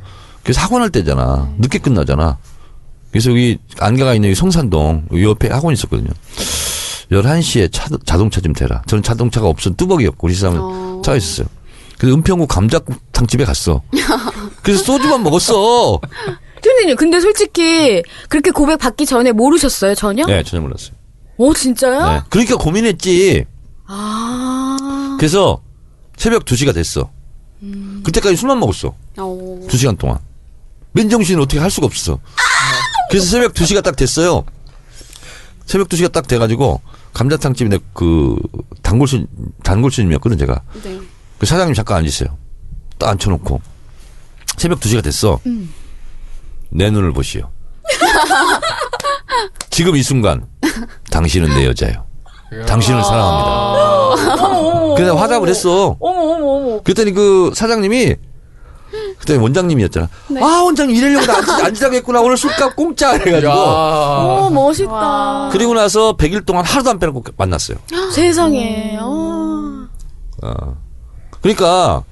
그래서 학원 할 때잖아. 늦게 끝나잖아. 그래서 여기 안가가 있는 여기 성산동 여기 옆에 학원이 있었거든요. 11시에 차, 자동차 좀 대라. 저는 자동차가 없어 뚜벅이었고 우리 사람은
어.
차가 있었어요. 그래서 은평구 감자탕 집에 갔어. 그래서 소주만 먹었어. *laughs*
총재님 근데 솔직히 그렇게 고백 받기 전에 모르셨어요 전혀?
네, 전혀 몰랐어요.
오 진짜요?
네. 그러니까 고민했지.
아.
그래서 새벽 2시가 됐어. 그때까지 술만 먹었어.
어.
두 시간 동안. 맨정신을 어떻게 할 수가 없어. 그래서 새벽 2시가 딱 됐어요. 새벽 2시가 딱 돼가지고, 감자탕집에 내 그, 단골손, 단골손님이었거든, 제가.
네.
그 사장님 잠깐 앉으세요. 딱 앉혀놓고. 새벽 2시가 됐어. 내 눈을 보시오. 지금 이 순간, 당신은 내 여자예요. 당신을 사랑합니다. 그래서 화답을 했어.
어머 어머 어머.
그랬더니 그 사장님이 그때 원장님이었잖아. 아 원장님 이러려고 나 앉, 앉으라고 했구나 오늘 술값 공짜 해가지고
오 멋있다.
그리고 나서 100일 동안 하루도 안 빼놓고 만났어요. *gasps*
세상에. 어.
어. 그러니까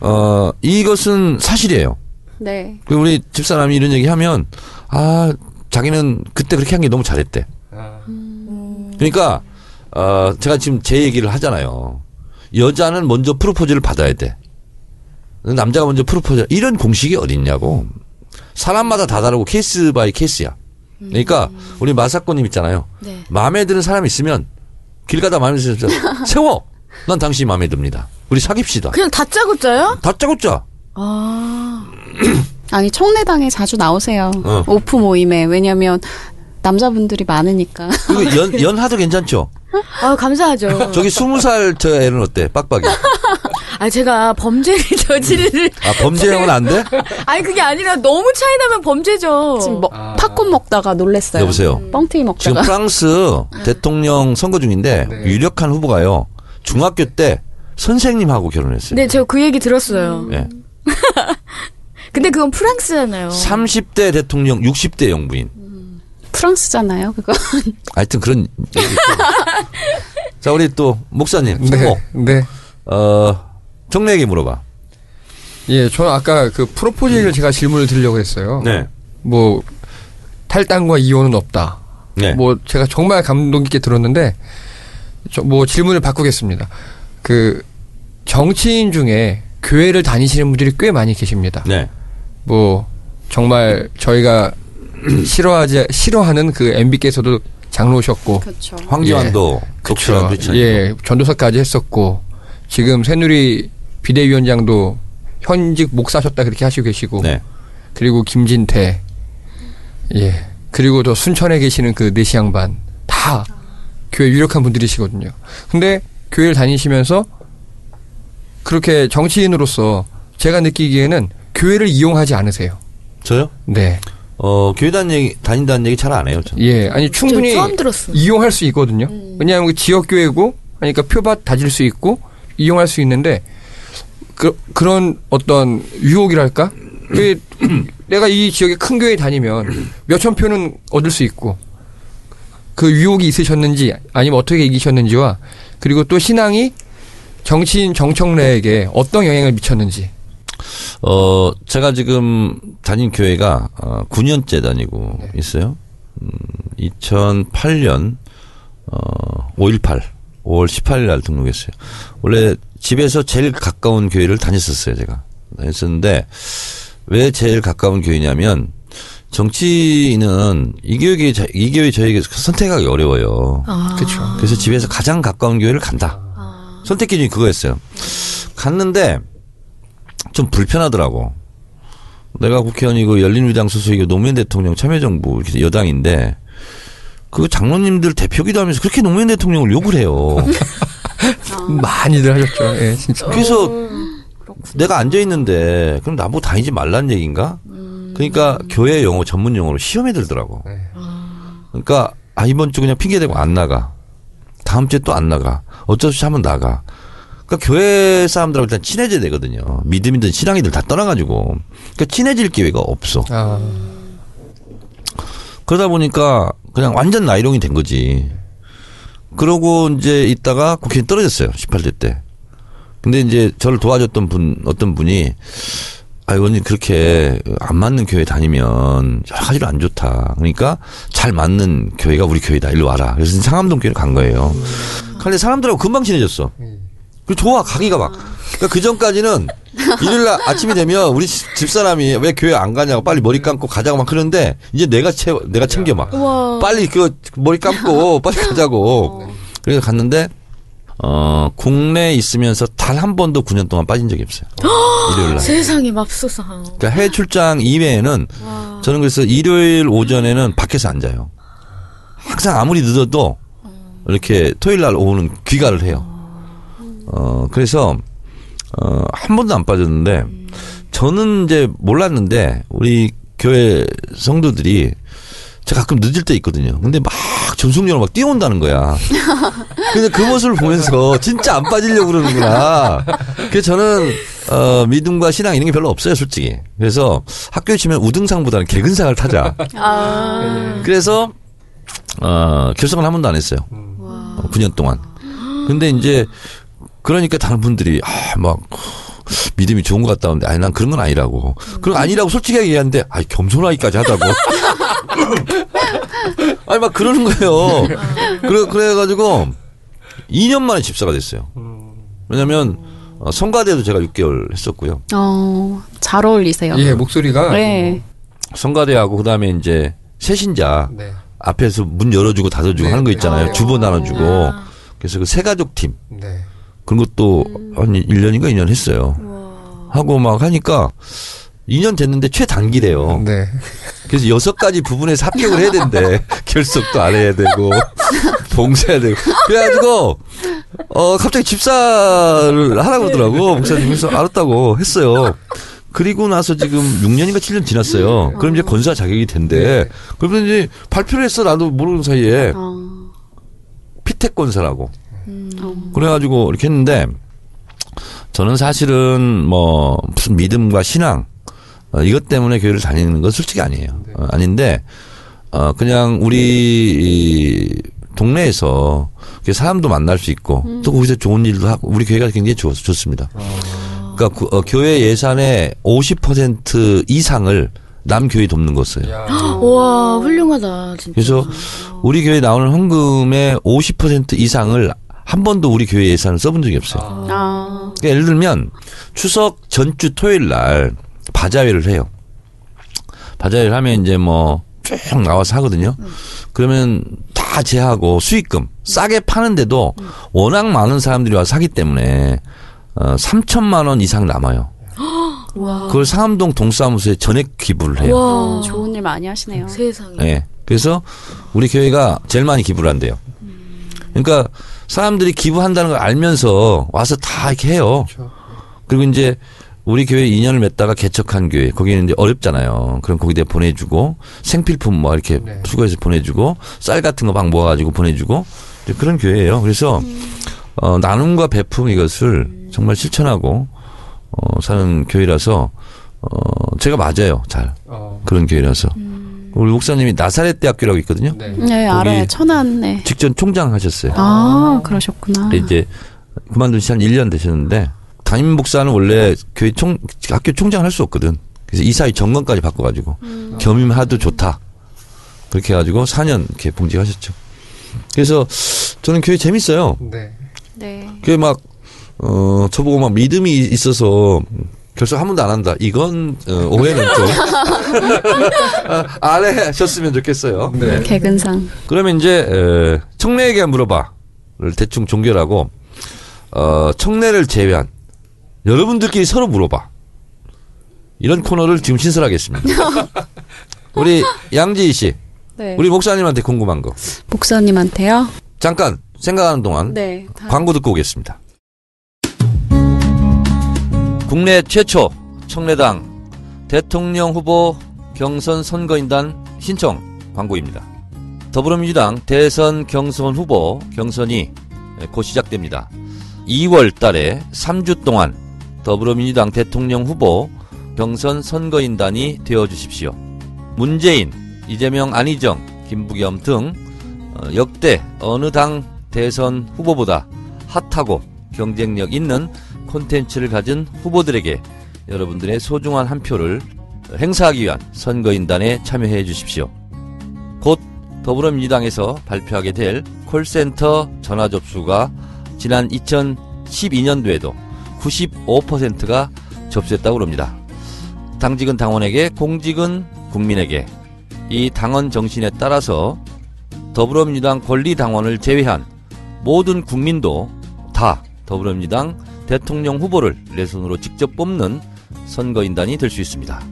어 이것은 사실이에요.
네.
그 우리 집사람이 이런 얘기 하면 아 자기는 그때 그렇게 한 게 너무 잘했대. 그러니까 어 제가 지금 제 얘기를 하잖아요. 여자는 먼저 프로포즈를 받아야 돼. 남자가 먼저 프로포즈 이런 공식이 어딨냐고. 사람마다 다 다르고 case by case야. 그러니까 우리 마사코님 있잖아요.
네.
마음에 드는 사람 있으면 길 가다 마음에 드는 사람 세워. 난 당신이 마음에 듭니다. 우리 사귑시다.
그냥 다짜고짜요?
다짜고짜.
아. *clears throat*
아니 청래당에 자주 나오세요.
어.
off 모임에 왜냐면 남자분들이 많으니까.
그리고 연, *laughs* 연하도 괜찮죠?
아 감사하죠.
저기 스무 살 저 애는 어때? 빡빡이. *laughs*
아 제가 범죄를 *laughs* 저지를
아, 범죄형은 안 돼?
아니 그게 아니라 너무 차이 나면 범죄죠.
지금 먹, 팝콘 먹다가 놀랬어요.
여보세요.
뻥튀기
지금
먹다가.
프랑스 대통령 선거 중인데 유력한 후보가요. 중학교 때 선생님하고 결혼했어요.
네, 제가 그 얘기 들었어요.
예.
근데 그건 프랑스잖아요.
30대 대통령, 60대 영부인.
프랑스잖아요, 그거. *laughs*
하여튼 그런. 자, 우리 또 목사님,
네.
성모.
네.
어, 정례에게 물어봐.
예, 저는 아까 그 프로포즈 얘기를 제가 질문을 드리려고 했어요.
네.
뭐 탈당과 이혼은 없다.
네.
뭐 제가 정말 감동 깊게 들었는데 저뭐 질문을 바꾸겠습니다. 그 정치인 중에 교회를 다니시는 분들이 꽤 많이 계십니다.
네.
뭐 정말 저희가 *clears throat* 싫어하지 싫어하는 그 MB께서도 장로셨고
그렇죠.
황교안도
그렇죠.
크리스찬이고.
예, 전도사까지 했었고 지금 새누리 비대위원장도 현직 목사셨다 그렇게 하시고 계시고
네.
그리고 김진태 예 그리고 또 순천에 계시는 그 네시 양반 다 교회 유력한 분들이시거든요. 근데 교회를 다니시면서 그렇게 정치인으로서 제가 느끼기에는 교회를 이용하지 않으세요.
저요?
네.
어, 교회 다닌 얘기, 다닌다는 얘기 잘 안 해요. 저는.
예. 아니 충분히
저 처음 들었어요.
이용할 수 있거든요. 왜냐하면 그 지역 교회고 그러니까 표밭 다질 수 있고 이용할 수 있는데 그, 그런 어떤 유혹이랄까? 왜 *clears throat* 내가 이 지역에 큰 교회 다니면 몇천 표는 얻을 수 있고 그 유혹이 있으셨는지 아니면 어떻게 이기셨는지와 그리고 또 신앙이 정치인 정청래에게 어떤 영향을 미쳤는지
어, 제가 지금 다닌 교회가 어, 9년째 다니고
네.
있어요. 음, 2008년 어, 5.18 5월 18일 날 등록했어요. 원래 집에서 제일 가까운 교회를 다녔었어요, 제가. 다녔었는데 왜 제일 가까운 교회냐면 정치인은 이 교회 이 교회 저에게 선택하기 어려워요.
아.
그렇죠.
그래서 집에서 가장 가까운 교회를 간다. 선택 기준이 그거였어요. 갔는데 좀 불편하더라고. 내가 국회의원이고 열린우리당 소속이고 노무현 대통령 참여정부 이렇게 여당인데 그 장로님들 대표기도 하면서 그렇게 노무현 대통령을 욕을 해요. *laughs*
많이들 하셨죠. 예, 진짜.
그래서 내가 앉아 있는데 그럼 나보고 다니지 말라는 얘기인가? 그러니까 교회 용어 전문 용어로 시험에 들더라고.
네.
그러니까 아 이번 주 그냥 핑계 대고 안 나가. 다음 주에 또 안 나가. 어쩔 수 없이 한번 나가. 그러니까 교회 사람들하고 일단 친해져야 되거든요. 믿음이든 신앙이든 다 떠나가지고. 그러니까 친해질 기회가 없어.
아,
그러다 보니까 그냥 완전 나이롱이 된 거지. 그러고 이제 있다가 국회에 떨어졌어요. 18대 때. 근데 이제 저를 도와줬던 분, 어떤 분이 아, 의원님 그렇게 안 맞는 교회 다니면 여러 가지로 안 좋다. 그러니까 잘 맞는 교회가 우리 교회다. 일로 와라. 그래서 상암동 교회를 간 거예요. 근데 사람들하고 금방 친해졌어. 그 좋아 가기가 막. 그러니까 그 전까지는 일요일 날 아침이 되면 우리 집 사람이 왜 교회 안 가냐고 빨리 머리 감고 가자고 막 그러는데 이제 내가 채 내가 챙겨 막
우와.
빨리 그 머리 감고 *laughs* 빨리 가자고. 그래서 갔는데 어 국내에 있으면서 단 한 번도 9년 동안 빠진 적이 없어요. *gasps* 일요일 날.
세상에 맙소사.
그러니까 해외 출장 이외에는 저는 그래서 일요일 오전에는 밖에서 앉아요. 항상 아무리 늦어도 이렇게 토요일 날 오후는 귀가를 해요. 어, 그래서, 어, 한 번도 안 빠졌는데, 저는 이제 몰랐는데, 우리 교회 성도들이 제가 가끔 늦을 때 있거든요. 근데 막 전속력으로 막 뛰어온다는 거야. 근데 그 모습을 보면서 진짜 안 빠지려고 그러는구나. 그래서 저는, 어, 믿음과 신앙 이런 게 별로 없어요, 솔직히. 그래서 학교에 치면 우등상보다는 개근상을 타자.
아.
그래서 어, 결성을 한 번도 안 했어요. 어, 9년 동안. 근데 이제 그러니까 다른 분들이 아, 막 믿음이 좋은 것 같다 는데 아니 난 그런 건 아니라고. 그런 거 아니라고 솔직하게 얘기하는데 아이 겸손하기까지 하다고. *laughs* 아니 막 그러는 거예요. 그래 그래 가지고 2년 만에 집사가 됐어요. 왜냐면 어, 성가대도 제가 6개월 했었고요.
어, 잘 어울리세요.
예, 목소리가
네.
성가대하고 그다음에 이제 새신자
네.
앞에서 문 열어주고 닫아주고
네,
하는 거
네.
있잖아요.
아.
주보 나눠주고. 그래서 그 새가족 팀.
네.
그런 것도 한 1년인가 2년 했어요. 하고 막 하니까 2년 됐는데 최단기래요.
네.
그래서 여섯 가지 부분에서 합격을 해야 된대. *laughs* 결석도 안 해야 되고, *laughs* 봉사해야 되고. 그래가지고, 어, 갑자기 집사를 하라고 그러더라고. 목사님. 그래서 알았다고 했어요. 그리고 나서 지금 6년인가 7년 지났어요. 그럼 이제 권사 자격이 된대. 그러면 이제 발표를 했어. 나도 모르는 사이에.
어.
피택 권사라고. 그래가지고 이렇게 했는데, 저는 사실은 뭐, 무슨 믿음과 신앙, 어, 이것 때문에 교회를 다니는 건 솔직히 아니에요. 어, 아닌데, 어, 그냥 우리 이 동네에서 사람도 만날 수 있고, 또 거기서 좋은 일도 하고, 우리 교회가 굉장히 좋, 좋습니다. 그러니까 그, 어, 교회 예산의 50% 이상을 남 교회 돕는 것이에요.
야.
와 훌륭하다 진짜.
그래서 우리 교회 나오는 헌금의 50% 이상을 한 번도 우리 교회 예산을 써본 적이 없어요.
아.
그러니까 예를 들면 추석 전주 토요일 날 바자회를 해요. 바자회를 하면 이제 뭐 쭉 나와서 하거든요. 그러면 다 제하고 수익금 싸게 파는데도 워낙 많은 사람들이 와서 사기 때문에 어 3천만 원 이상 남아요. *gasps*
와.
그걸 상암동 동사무소에 전액 기부를 해요.
와.
좋은 일 많이 하시네요.
세상에.
예. 그래서 우리 교회가 제일 많이 기부를 한대요. 그러니까 사람들이 기부한다는 걸 알면서 와서 다 이렇게 해요. 그리고 이제 우리 교회 2년을 맺다가 개척한 교회 거기는 이제 어렵잖아요. 그럼 거기다 보내주고 생필품 뭐 이렇게
네.
수거해서 보내주고 쌀 같은 거 막 모아가지고 보내주고 이제 그런 교회예요. 그래서 어, 나눔과 배품 이것을 정말 실천하고 어, 사는 교회라서 어, 제가 맞아요. 잘
어.
그런 교회라서 우리 목사님이 나사렛 대학교라고 있거든요.
네.
네, 알아요. 천안, 네.
직전 총장 하셨어요.
아, 그러셨구나.
근데 이제 그만둔 지 한 1년 되셨는데 담임 목사는 원래 교회 총 학교 총장을 할 수 없거든. 그래서 이사회 정관까지 바꿔 가지고 겸임하도 좋다. 그렇게 해 가지고 4년 이렇게 봉직하셨죠. 그래서 저는 교회 재밌어요.
네.
네.
교회 막, 어, 저보고 막 믿음이 있어서 결석 한 번도 안 한다. 이건, 어, 오해는 좀. *laughs* 아, 안 하셨으면 좋겠어요. 네.
개근상.
그러면 이제 에, 청래에게 물어봐를 대충 종결하고 어, 청래를 제외한 여러분들끼리 서로 물어봐 이런 코너를 지금 신설하겠습니다. *laughs* 우리 양지희 씨,
네.
우리 목사님한테 궁금한 거
목사님한테요?
잠깐 생각하는 동안
네. 다-
광고 듣고 오겠습니다. 국내 최초 청래당 대통령 후보 경선 선거인단 신청 광고입니다. 더불어민주당 대선 경선 후보 경선이 곧 시작됩니다. 2월 달에 3주 동안 더불어민주당 대통령 후보 경선 선거인단이 되어 주십시오. 문재인, 이재명, 안희정, 김부겸 등 어, 역대 어느 당 대선 후보보다 핫하고 경쟁력 있는 콘텐츠를 가진 후보들에게 여러분들의 소중한 한 표를 행사하기 위한 선거인단에 참여해 주십시오. 곧 더불어민주당에서 발표하게 될 콜센터 전화 접수가 지난 2012년도에도 95%가 접수했다고 합니다. 당직은 당원에게, 공직은 국민에게 이 당원 정신에 따라서 더불어민주당 권리 당원을 제외한 모든 국민도 다 더불어민주당 대통령 후보를 내 손으로 직접 뽑는 선거인단이 될 수 있습니다.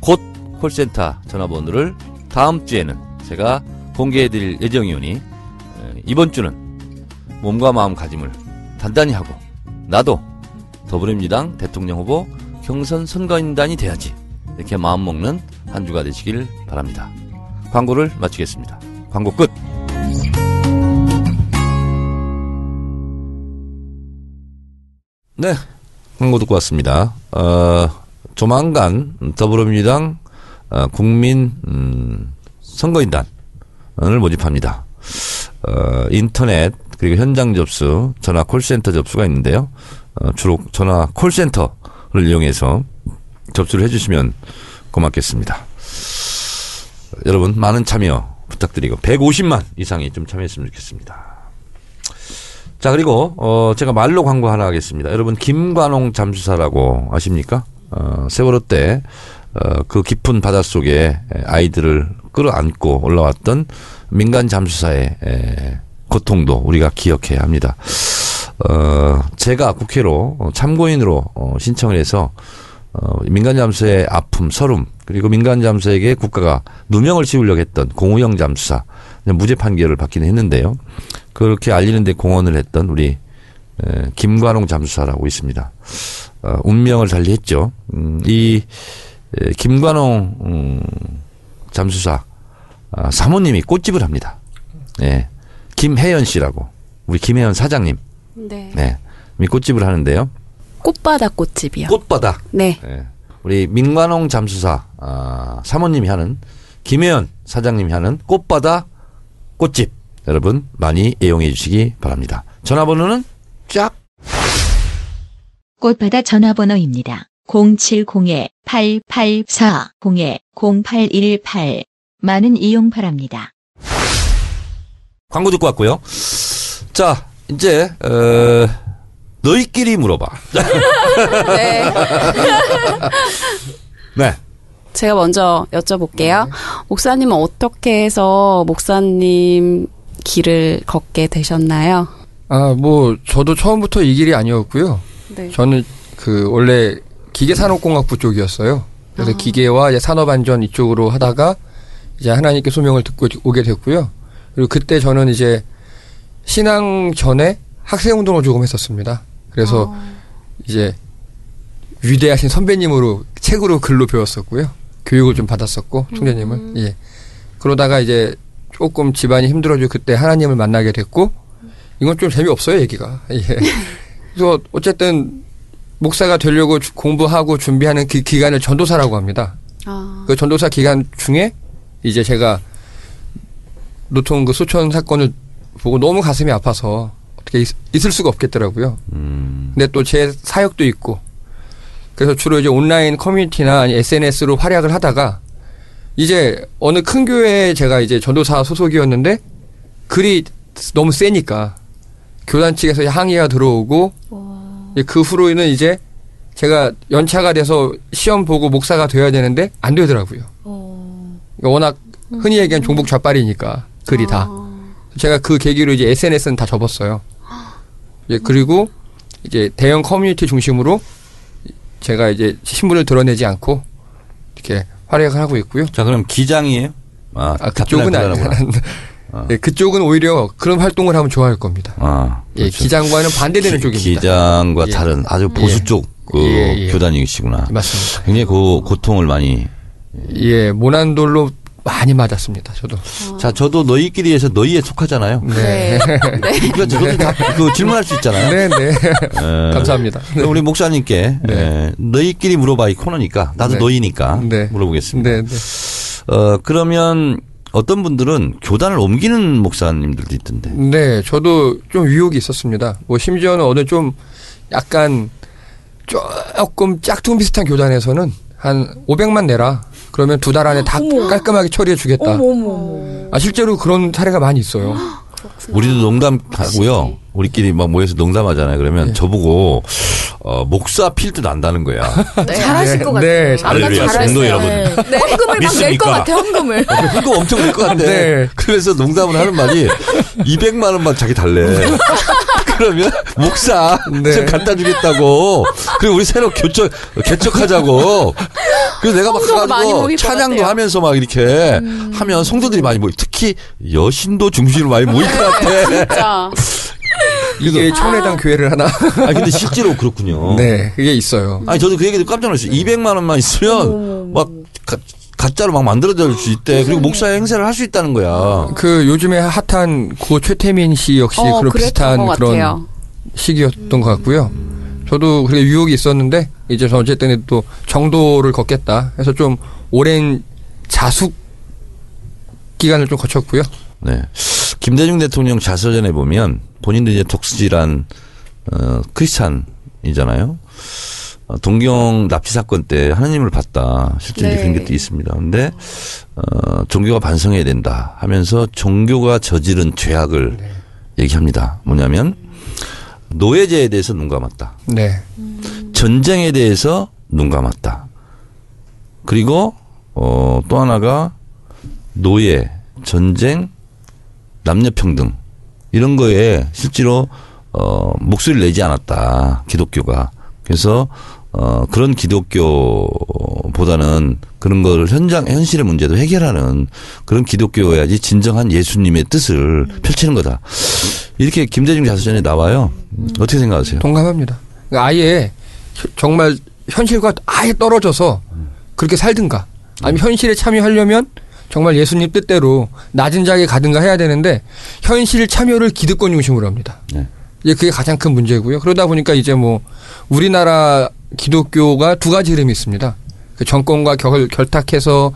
곧 콜센터 전화번호를 다음 주에는 제가 공개해드릴 예정이오니 에, 이번 주는 몸과 마음 가짐을 단단히 하고 나도 더불어민주당 대통령 후보 경선 선거인단이 돼야지 이렇게 마음먹는 한 주가 되시길 바랍니다. 광고를 마치겠습니다. 광고 끝. 네, 광고 듣고 왔습니다. 어, 조만간 더불어민주당 어, 국민 음, 선거인단을 모집합니다. 어, 인터넷 그리고 현장 접수, 전화 콜센터 접수가 있는데요. 어, 주로 전화 콜센터를 이용해서 접수를 해주시면 고맙겠습니다. 여러분 많은 참여 부탁드리고 150만 이상이 좀 참여했으면 좋겠습니다. 자 그리고 어 제가 말로 광고 하나 하겠습니다. 여러분 김관홍 잠수사라고 아십니까? 어 세월호 때 어, 그 깊은 바닷속에 아이들을 끌어안고 올라왔던 민간 잠수사의 에, 고통도 우리가 기억해야 합니다. 어, 제가 국회로 어, 참고인으로 어, 신청을 해서 어, 민간 잠수의 아픔, 서름 그리고 민간 잠수에게 국가가 누명을 씌우려고 했던 공우영 잠수사 무죄 판결을 받기는 했는데요. 그렇게 알리는데 공헌을 했던 우리 에, 김관홍 잠수사라고 있습니다. 어, 운명을 달리했죠. 음, 이 에, 김관홍 음, 잠수사 아, 사모님이 꽃집을 합니다. 예. 김혜연 씨라고 우리 김혜연 사장님.
네.
네. 이 꽃집을 하는데요.
꽃바다 꽃집이요.
꽃바다.
네.
예. 우리 민관홍 잠수사 아, 사모님이 하는 김혜연 사장님이 하는 꽃바다 꽃집 여러분 많이 애용해 주시기 바랍니다. 전화번호는 쫙
꽃바다 전화번호입니다. 070-8840-0818 많은 이용 바랍니다.
광고 듣고 왔고요. 자 이제 어, 너희끼리 물어봐. *laughs*
네. *laughs*
네.
제가 먼저 여쭤볼게요. 목사님은 어떻게 해서 목사님 길을 걷게 되셨나요?
아, 뭐 저도 처음부터 이 길이 아니었고요.
네.
저는 그 원래 기계산업공학부 쪽이었어요. 그래서
아.
기계와 이제 산업안전 이쪽으로 하다가 이제 하나님께 소명을 듣고 오게 됐고요. 그리고 그때 저는 이제 신앙 전에 학생 운동을 조금 했었습니다. 그래서
아.
이제 위대하신 선배님으로 책으로 글로 배웠었고요. 교육을 좀 받았었고 총재님을
음.
예 그러다가 이제 조금 집안이 힘들어지고 그때 하나님을 만나게 됐고 이건 좀 재미없어요 얘기가 예 *laughs* 그래서 어쨌든 목사가 되려고 주- 공부하고 준비하는 그 기간을 전도사라고 합니다.
아.
그 전도사 기간 중에 이제 제가 노통 그 소천 사건을 보고 너무 가슴이 아파서 어떻게 있, 있을 수가 없겠더라고요.
음,
근데 또 제 사역도 있고 그래서 주로 이제 온라인 커뮤니티나 SNS로 활약을 하다가 이제 어느 큰 교회에 제가 이제 전도사 소속이었는데 글이 너무 세니까 교단 측에서 항의가 들어오고 그 후로는 이제 제가 연차가 돼서 시험 보고 목사가 돼야 되는데 안 되더라고요. 그러니까 워낙 흔히 얘기한 종북 좌빨이니까 글이 다. 제가 그 계기로 이제 SNS는 다 접었어요. 예, 그리고 이제 대형 커뮤니티 중심으로 제가 이제 신분을 드러내지 않고 이렇게 활약을 하고 있고요.
자 그럼 기장이에요? 아,
아, 그쪽은
답변할
아니,
거라구나.
예, 그쪽은 오히려 그런 활동을 하면 좋아할 겁니다.
아,
예,
그렇죠.
기장과는 반대되는
기-
쪽입니다.
기장과
예.
다른 아주 보수
예.
쪽그
예, 예.
교단이시구나.
맞습니다.
굉장히 그 고통을 많이.
예, 모난돌로 많이 맞았습니다. 저도.
자, 저도 너희끼리에서 너희에 속하잖아요.
네.
그러니까 저도 다 그 질문할 수 있잖아요.
네, 네.
에,
감사합니다.
그럼 우리 목사님께
네.
에, 너희끼리 물어봐 이 코너니까 나도
네.
너희니까
네.
물어보겠습니다.
네, 네.
어 그러면 어떤 분들은 교단을 옮기는 목사님들도 있던데.
네, 저도 좀 유혹이 있었습니다. 뭐 심지어는 어느 좀 약간 조금 짝퉁 비슷한 교단에서는 한 500만 내라. 그러면 두 달 안에 다 깔끔하게 처리해 주겠다. 아, 실제로 그런 사례가 많이 있어요. *gasps*
우리도 농담하고요. 우리끼리 막 모여서 농담하잖아요. 그러면
네.
저보고 어, 목사 필드 난다는 거야. *laughs*
잘하실
네,
것 같아요.
네,
잘하세요.
성도 여러분.
네. 헌금을 막 낼 것? 같아, 헌금을. *laughs*
그거 엄청 낼 것 같아.
네.
그래서 농담을 하는 말이 200만 원만 자기 달래. *laughs* 그러면 목사
네.
좀 갖다 주겠다고. 그리고 우리 새로 교적 개척하자고. 그래서 내가 막 가가지고 찬양도
같아요.
하면서 막 이렇게 하면 성도들이 많이 모이. 특히 여신도 중심으로 많이 모일 것 같아. *laughs*
이게 청래당 교회를 하나.
아 근데 실제로 그렇군요. *laughs*
네, 그게 있어요.
아니 저도 그 얘기 듣고 깜짝 놀랐어요. 200만 원만 있으면 막 가, 가짜로 막 만들어질 수 있대. 그리고 목사 행세를 할 수 있다는 거야.
그 요즘에 핫한 고 최태민 씨 역시
어,
그런 비슷한
것
그런. 시기였던 것 같고요. 저도 그렇게 유혹이 있었는데 이제 저 어쨌든 또 정도를 걷겠다 해서 좀 오랜 자숙 기간을 좀 거쳤고요.
네. 김대중 대통령 자서전에 보면 본인도 이제 독수질한 어, 크리스찬이잖아요. 어, 동경 납치 사건 때 하나님을 봤다. 실제 이제
네.
그런 것도 있습니다. 근데 어, 종교가 반성해야 된다 하면서 종교가 저지른 죄악을 얘기합니다. 뭐냐면 노예제에 대해서 눈 감았다.
네.
전쟁에 대해서 눈 감았다. 그리고 어, 또 하나가 노예, 전쟁, 남녀 평등 이런 거에 실제로 어, 목소리를 내지 않았다. 기독교가. 그래서 어, 그런 기독교보다는 그런 거를 현장, 현실의 문제도 해결하는 그런 기독교여야지 진정한 예수님의 뜻을 펼치는 거다. 이렇게 김대중 자서전에 나와요. 어떻게 생각하세요?
동감합니다. 그러니까 아예 혀- 정말 현실과 아예 떨어져서 그렇게 살든가 아니면 현실에 참여하려면 정말 예수님 뜻대로 낮은 자에게 가든가 해야 되는데 현실 참여를 기득권 중심으로 합니다.
네.
이제 그게 가장 큰 문제고요. 그러다 보니까 이제 뭐 우리나라 기독교가 두 가지 흐름이 있습니다. 그 정권과 결, 결탁해서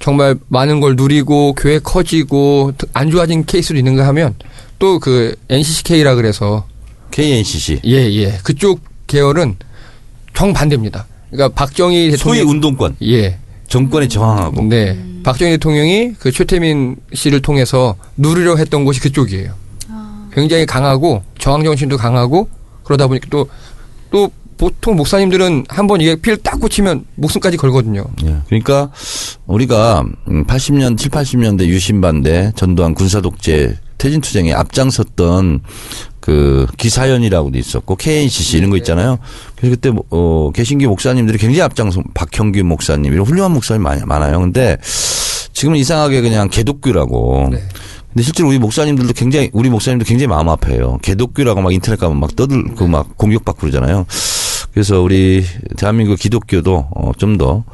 정말 많은 걸 누리고 교회 커지고 안 좋아진 케이스도 있는가 하면 또 그 NCCK라 그래서
KNCC.
예, 예. 그쪽 계열은 정반대입니다. 그러니까 박정희
소위
대통령
운동권.
예.
정권에 저항하고.
네. 박정희 대통령이 그 최태민 씨를 통해서 누리려 했던 곳이 그쪽이에요. 굉장히 강하고 저항 정신도 강하고 그러다 보니까 또또 보통 목사님들은 한 번 이게 피를 딱 꽂히면 목숨까지 걸거든요.
예. 그러니까 우리가 80년, 7, 80년대 유신반대 전두환 군사독재 퇴진투쟁에 앞장섰던 그 기사연이라고도 있었고 KNCC 이런 거 있잖아요. 그래서 그때 뭐, 어, 개신교 목사님들이 굉장히 앞장서 박형규 목사님 이런 훌륭한 목사님 많이 많아요. 근데 지금은 이상하게 그냥 개독교라고.
네.
근데 실제로 우리 목사님들도 굉장히 우리 목사님도 굉장히 마음 아파요. 개독교라고 막 인터넷 가면 막 떠들 그막 공격받고 그러잖아요. 그래서 우리 대한민국 기독교도 어, 좀더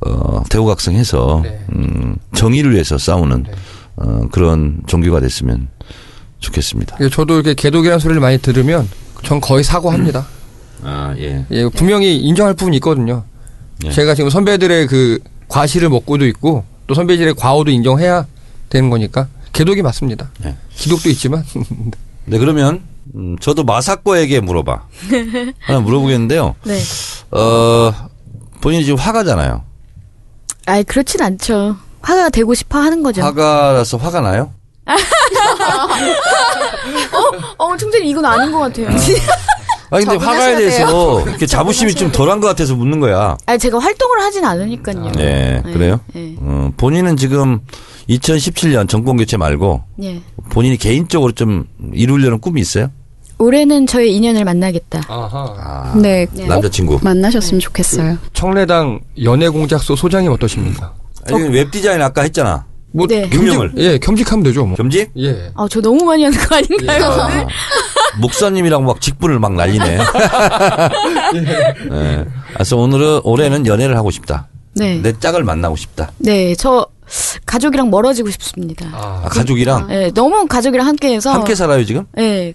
어, 대우각성해서
네.
음, 정의를 위해서 싸우는 어, 그런 종교가 됐으면 좋겠습니다.
그래서 저도 이렇게 개독이라는 소리를 많이 들으면 전 거의 사과합니다.
아 예.
예, 분명히 인정할 부분이 있거든요.
예.
제가 지금 선배들의 그 과실을 먹고도 있고 또 선배들의 과오도 인정해야 되는 거니까 개독이 맞습니다.
네.
기독도 있지만 *laughs*
네 그러면 음, 저도 마사코에게 물어봐. *laughs* 하나 물어보겠는데요.
네.
어 본인이 지금 화가잖아요.
아이 그렇진 않죠. 화가 되고 싶어 하는 거죠.
화가라서 화가 나요? *laughs*
어, 총재님 이건 아닌 것 같아요.
아 근데 화가에 대해서 *laughs* 이렇게 자부심이 좀 덜한 것 같아서 묻는 거야.
아니 제가 활동을 하진 않으니까요.
네, 그래요?
네.
어, 본인은 지금 2017년 정권 교체 말고
예.
본인이 개인적으로 좀 이루려는 꿈이 있어요?
올해는 저의 인연을 만나겠다.
아하.
아,
네.
네.
남자친구.
만나셨으면 좋겠어요.
청래당 연애공작소 소장님 어떠십니까?
아니, 웹 디자인 아까 했잖아.
뭐
네.
임명을.
예, 겸직하면 되죠. 뭐.
겸직?
예.
아, 저 너무 많이 하는 거 아닌가요?
아, 목사님이랑 막 직분을 막 날리네. *laughs* 네. 그래서 오늘은 올해는 연애를 하고 싶다.
네.
내 짝을 만나고 싶다.
네, 저 가족이랑 멀어지고 싶습니다.
아, 가족이랑
네, 너무 가족이랑 함께해서.
함께 살아요 지금?
네.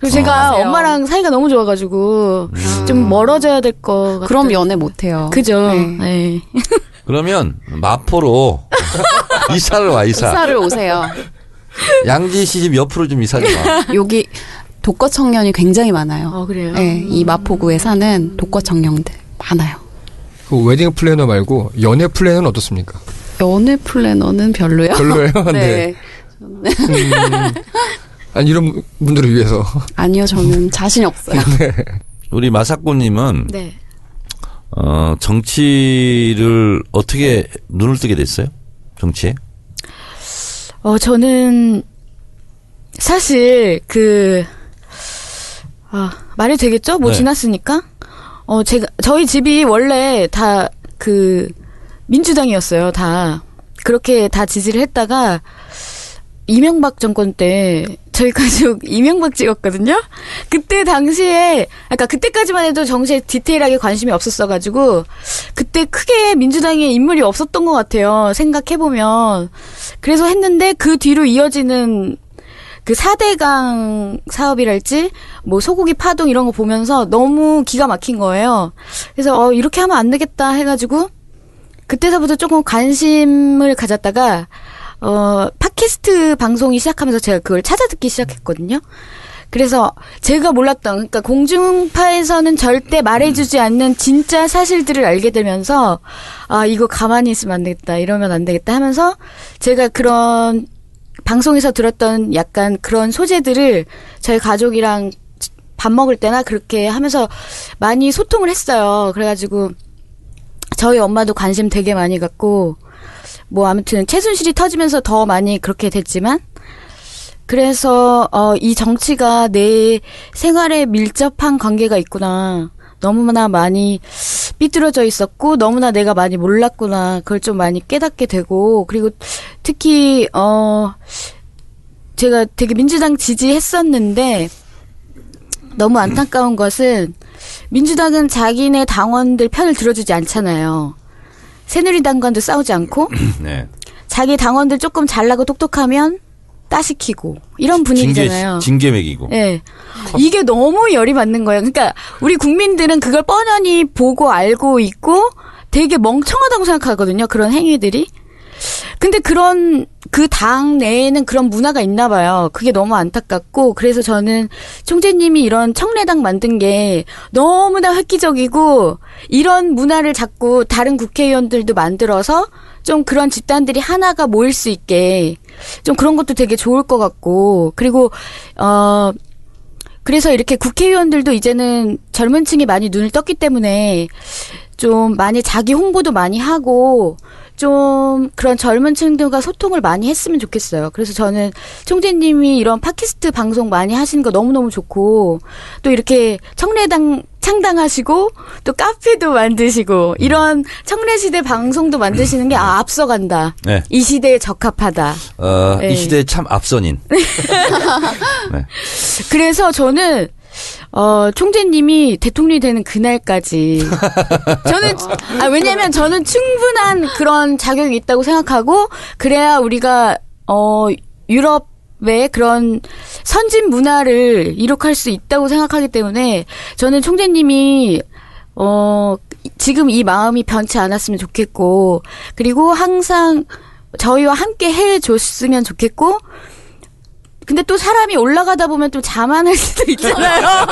그리고 제가
하세요.
엄마랑 사이가 너무 좋아가지고 좀 멀어져야 될것 같아요.
그럼 연애 못 해요.
그죠.
네.
네.
그러면 마포로 *laughs* 이사를 와 이사.
이사를 오세요.
양지 시집 옆으로 좀 이사 좀 와.
여기 독거 청년이 굉장히 많아요.
어, 그래요?
네, 이 마포구에 사는 독거 청년들 많아요.
그 웨딩 플래너 말고 연애 플래너는 어떻습니까?
연애 플래너는 별로요.
별로예요? *laughs*
네.
아니 이런 분들을 위해서
아니요, 저는 자신이 없어요.
우리 마사코님은
네.
어, 정치를 어떻게 눈을 뜨게 됐어요? 정치에?
어, 저는 사실 그, 아, 말이 되겠죠? 뭐
네.
지났으니까? 어, 제가, 저희 집이 원래 다 그, 민주당이었어요, 다. 그렇게 다 지지를 했다가, 이명박 정권 때 저희 가족 *laughs* 이명박 찍었거든요. 그때 당시에 아까 그때까지만 해도 정치에 디테일하게 관심이 없었어 가지고 그때 크게 민주당에 인물이 없었던 것 같아요. 생각해 보면 그래서 했는데 그 뒤로 이어지는 그 4대강 사업이랄지 뭐 소고기 파동 이런 거 보면서 너무 기가 막힌 거예요. 그래서 어 이렇게 하면 안 되겠다 해 가지고 그때서부터 조금 관심을 가졌다가 어 팟캐스트 방송이 시작하면서 제가 그걸 찾아 듣기 시작했거든요. 그래서 제가 몰랐던 그러니까 공중파에서는 절대 말해주지 않는 진짜 사실들을 알게 되면서 아 이거 가만히 있으면 안 되겠다 이러면 안 되겠다 하면서 제가 그런 방송에서 들었던 약간 그런 소재들을 저희 가족이랑 밥 먹을 때나 그렇게 하면서 많이 소통을 했어요. 그래가지고 저희 엄마도 관심 되게 많이 갖고 뭐 아무튼 최순실이 터지면서 더 많이 그렇게 됐지만 그래서 어 이 정치가 내 생활에 밀접한 관계가 있구나. 너무나 많이 삐뚤어져 있었고 너무나 내가 많이 몰랐구나 그걸 좀 많이 깨닫게 되고 그리고 특히 어 제가 되게 민주당 지지했었는데 너무 안타까운 것은 민주당은 자기네 당원들 편을 들어주지 않잖아요. 새누리당과도 싸우지 않고 *clears throat*
네.
자기 당원들 조금 잘나고 똑똑하면 따시키고 이런 분위기잖아요.
징계, 징계 매기고.
예. 이게 너무 열이 받는 거예요. 그러니까 우리 국민들은 그걸 뻔히 보고 알고 있고 되게 멍청하다고 생각하거든요. 그런 행위들이. 근데 그런 그 당 내에는 그런 문화가 있나 봐요. 그게 너무 안타깝고 그래서 저는 총재님이 이런 청래당 만든 게 너무나 획기적이고 이런 문화를 자꾸 다른 국회의원들도 만들어서 좀 그런 집단들이 하나가 모일 수 있게 좀 그런 것도 되게 좋을 것 같고 그리고 어 그래서 이렇게 국회의원들도 이제는 젊은 층이 많이 눈을 떴기 때문에 좀 많이 자기 홍보도 많이 하고 좀 그런 젊은 층들과 소통을 많이 했으면 좋겠어요. 그래서 저는 총재님이 이런 팟캐스트 방송 많이 하시는 거 너무너무 좋고 또 이렇게 청래당 창당하시고 또 카페도 만드시고 이런 청래시대 방송도 만드시는 게 아, 앞서간다.
네.
이 시대에 적합하다.
어,
네.
이 시대의 참 앞선인. *laughs* 네.
그래서 저는 어 총재님이 대통령이 되는 그날까지. *laughs* 저는 아 왜냐면 저는 충분한 그런 자격이 있다고 생각하고 그래야 우리가 어 유럽의 그런 선진 문화를 이룩할 수 있다고 생각하기 때문에 저는 총재님이 어 지금 이 마음이 변치 않았으면 좋겠고 그리고 항상 저희와 함께 해 줬으면 좋겠고 근데 또 사람이 올라가다 보면 좀 자만할 수도 *laughs* 있잖아요.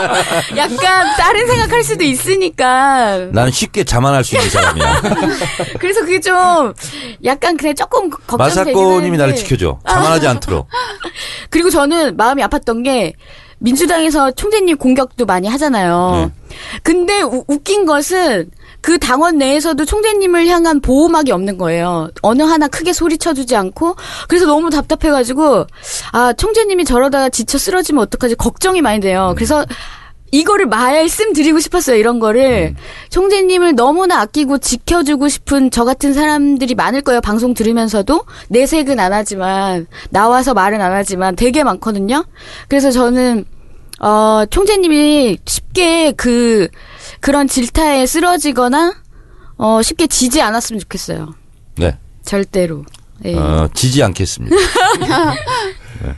약간 다른 생각할 수도 있으니까.
나는 쉽게 자만할 수 있는 사람이야. *laughs*
그래서 그게 좀 약간 그냥 조금 걱정되긴
마사코님이 나를. 지켜줘. 자만하지 않도록. *laughs*
그리고 저는 마음이 아팠던 게 민주당에서 총재님 공격도 많이 하잖아요. 근데 우- 웃긴 것은 그 당원 내에서도 총재님을 향한 보호막이 없는 거예요. 어느 하나 크게 소리쳐주지 않고 그래서 너무 답답해가지고 아 총재님이 저러다가 지쳐 쓰러지면 어떡하지 걱정이 많이 돼요. 그래서 이거를 말씀드리고 싶었어요. 이런 거를 총재님을 너무나 아끼고 지켜주고 싶은 저 같은 사람들이 많을 거예요. 방송 들으면서도 내색은 안 하지만 나와서 말은 안 하지만 되게 많거든요. 그래서 저는 어 총재님이 쉽게 그 그런 질타에 쓰러지거나 어 쉽게 지지 않았으면 좋겠어요.
네.
절대로. 예.
어, 지지 않겠습니다. 네.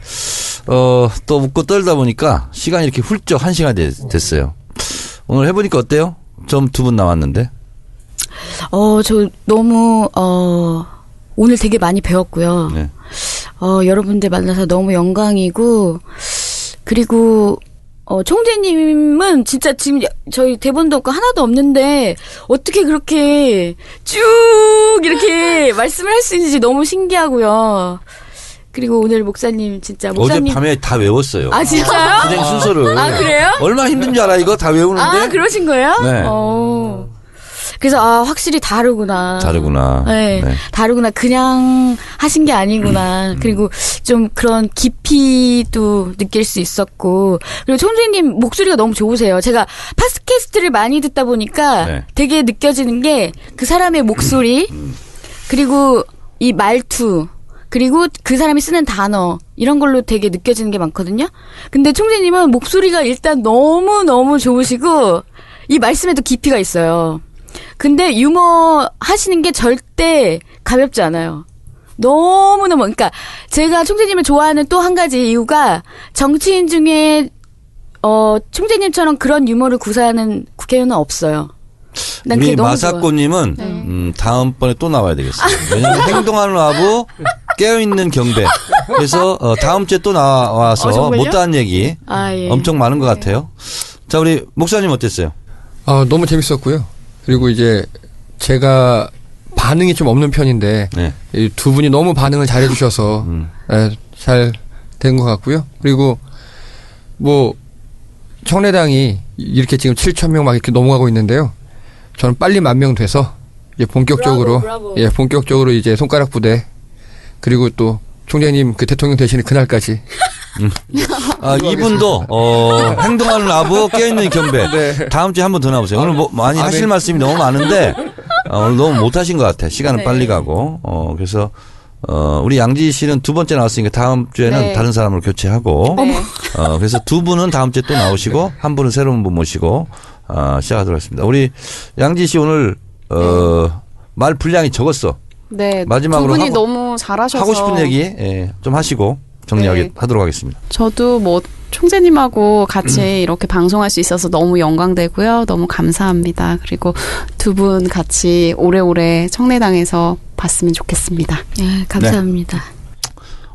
어, 또 웃고 떨다 보니까 시간이 이렇게 훌쩍 한 시간 됐어요. 오늘 해보니까 어때요? 좀 두 분 나왔는데.
어, 저 너무, 어, 오늘 되게 많이 배웠고요.
네.
어, 여러분들 만나서 너무 영광이고, 그리고, 어, 총재님은 진짜 지금 저희 대본도 없고 하나도 없는데, 어떻게 그렇게 쭉 이렇게 말씀을 할 수 있는지 너무 신기하고요. 그리고 오늘 목사님 진짜 목사님.
어젯밤에 다 외웠어요.
아, 진짜요?
진행 순서를.
아, 그래요?
얼마나 힘든 줄 알아, 이거 다 외우는데?
아, 그러신 거예요?
네.
어. 그래서 아 확실히 다르구나.
다르구나.
네,
네.
다르구나. 그냥 하신 게 아니구나.
음.
그리고 좀 그런 깊이도 느낄 수 있었고 그리고 총재님 목소리가 너무 좋으세요. 제가 팟캐스트를 많이 듣다 보니까
네.
되게 느껴지는 게 그 사람의 목소리 그리고 이 말투 그리고 그 사람이 쓰는 단어 이런 걸로 되게 느껴지는 게 많거든요. 근데 총재님은 목소리가 일단 너무 너무 좋으시고 이 말씀에도 깊이가 있어요. 근데 유머 하시는 게 절대 가볍지 않아요. 너무너무, 그러니까 제가 총재님을 좋아하는 또 한 가지 이유가 정치인 중에, 어, 총재님처럼 그런 유머를 구사하는 국회의원은 없어요. 난
우리
좋아. 네.
마사코님은 음, 다음번에 또 나와야 되겠어요. 왜냐하면 행동하는 아부 깨어있는 경배. 그래서 어, 다음 주에 또 나와서
어?
못다한 얘기
아, 예.
엄청 많은 것 같아요. 자 우리 목사님 어땠어요?
아, 너무 재밌었고요. 그리고 이제 제가 반응이 좀 없는 편인데
네.
이두 분이 너무 반응을 잘해 주셔서 *laughs*
음.
잘된 것 같고요. 그리고 뭐 청래당이 이렇게 지금 7천 명 막 이렇게 넘어가고 있는데요. 저는 빨리 만 명 돼서 이제 본격적으로
브라보, 브라보.
예, 본격적으로 이제 손가락 부대 그리고 또 총장님 그 대통령 되시는 그날까지 *laughs*
아, 이분도 어, 행동하는 아부 깨어있는 경배.
네.
다음 주에 한 번 더 나오세요. 오늘 뭐 많이
아,
하실
네.
말씀이 너무 많은데 어, 오늘 너무 못 하신 것 같아. 시간은 빨리 가고. 어, 그래서 어, 우리 양지 씨는 두 번째 나왔으니까 다음 주에는
네.
다른 사람으로 교체하고.
네.
어, 그래서 두 분은 다음 주에 또 나오시고 한 분은 새로운 분 모시고 어, 시작하도록 하겠습니다. 우리 양지 씨 오늘 어, 말 분량이 적었어.
네.
마지막으로
두 분이
하고-
너무 잘하셔서
하고 싶은 얘기 예, 좀 하시고 정리하게
네.
하겠습니다.
저도 뭐 총재님하고 같이 이렇게 방송할 수 있어서 너무 영광되고요. 너무 감사합니다. 그리고 두 분 같이 오래오래 청래당에서 봤으면 좋겠습니다.
네, 감사합니다.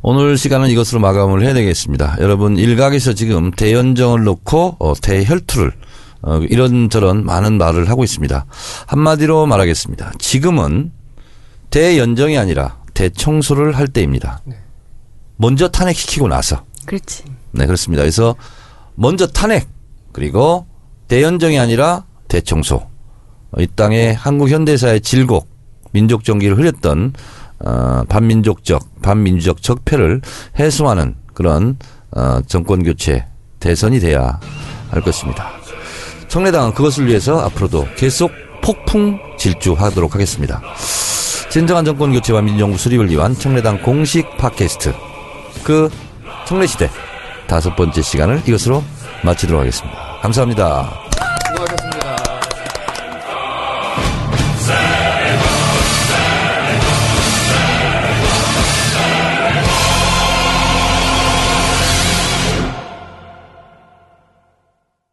오늘 시간은 이것으로 마감을 해야 되겠습니다. 여러분 일각에서 지금 대연정을 놓고 어, 대혈투를 어, 이런저런 많은 말을 하고 있습니다. 한마디로 말하겠습니다. 지금은 대연정이 아니라 대청소를 할 때입니다. 먼저 탄핵시키고 나서
그렇지.
네, 그렇습니다. 그래서 먼저 탄핵 그리고 대연정이 아니라 대청소. 어, 이 땅에 한국 현대사의 질곡, 민족 정기를 흐렸던 어, 반민족적, 반민주적 적폐를 해소하는 그런 어, 정권 교체 대선이 돼야 할 것입니다. 청래당은 그것을 위해서 앞으로도 계속 폭풍 질주하도록 하겠습니다. 진정한 정권 교체와 민정부 수립을 위한 청래당 공식 팟캐스트 그 청래시대 다섯 번째 시간을 이것으로 마치도록 하겠습니다. 감사합니다.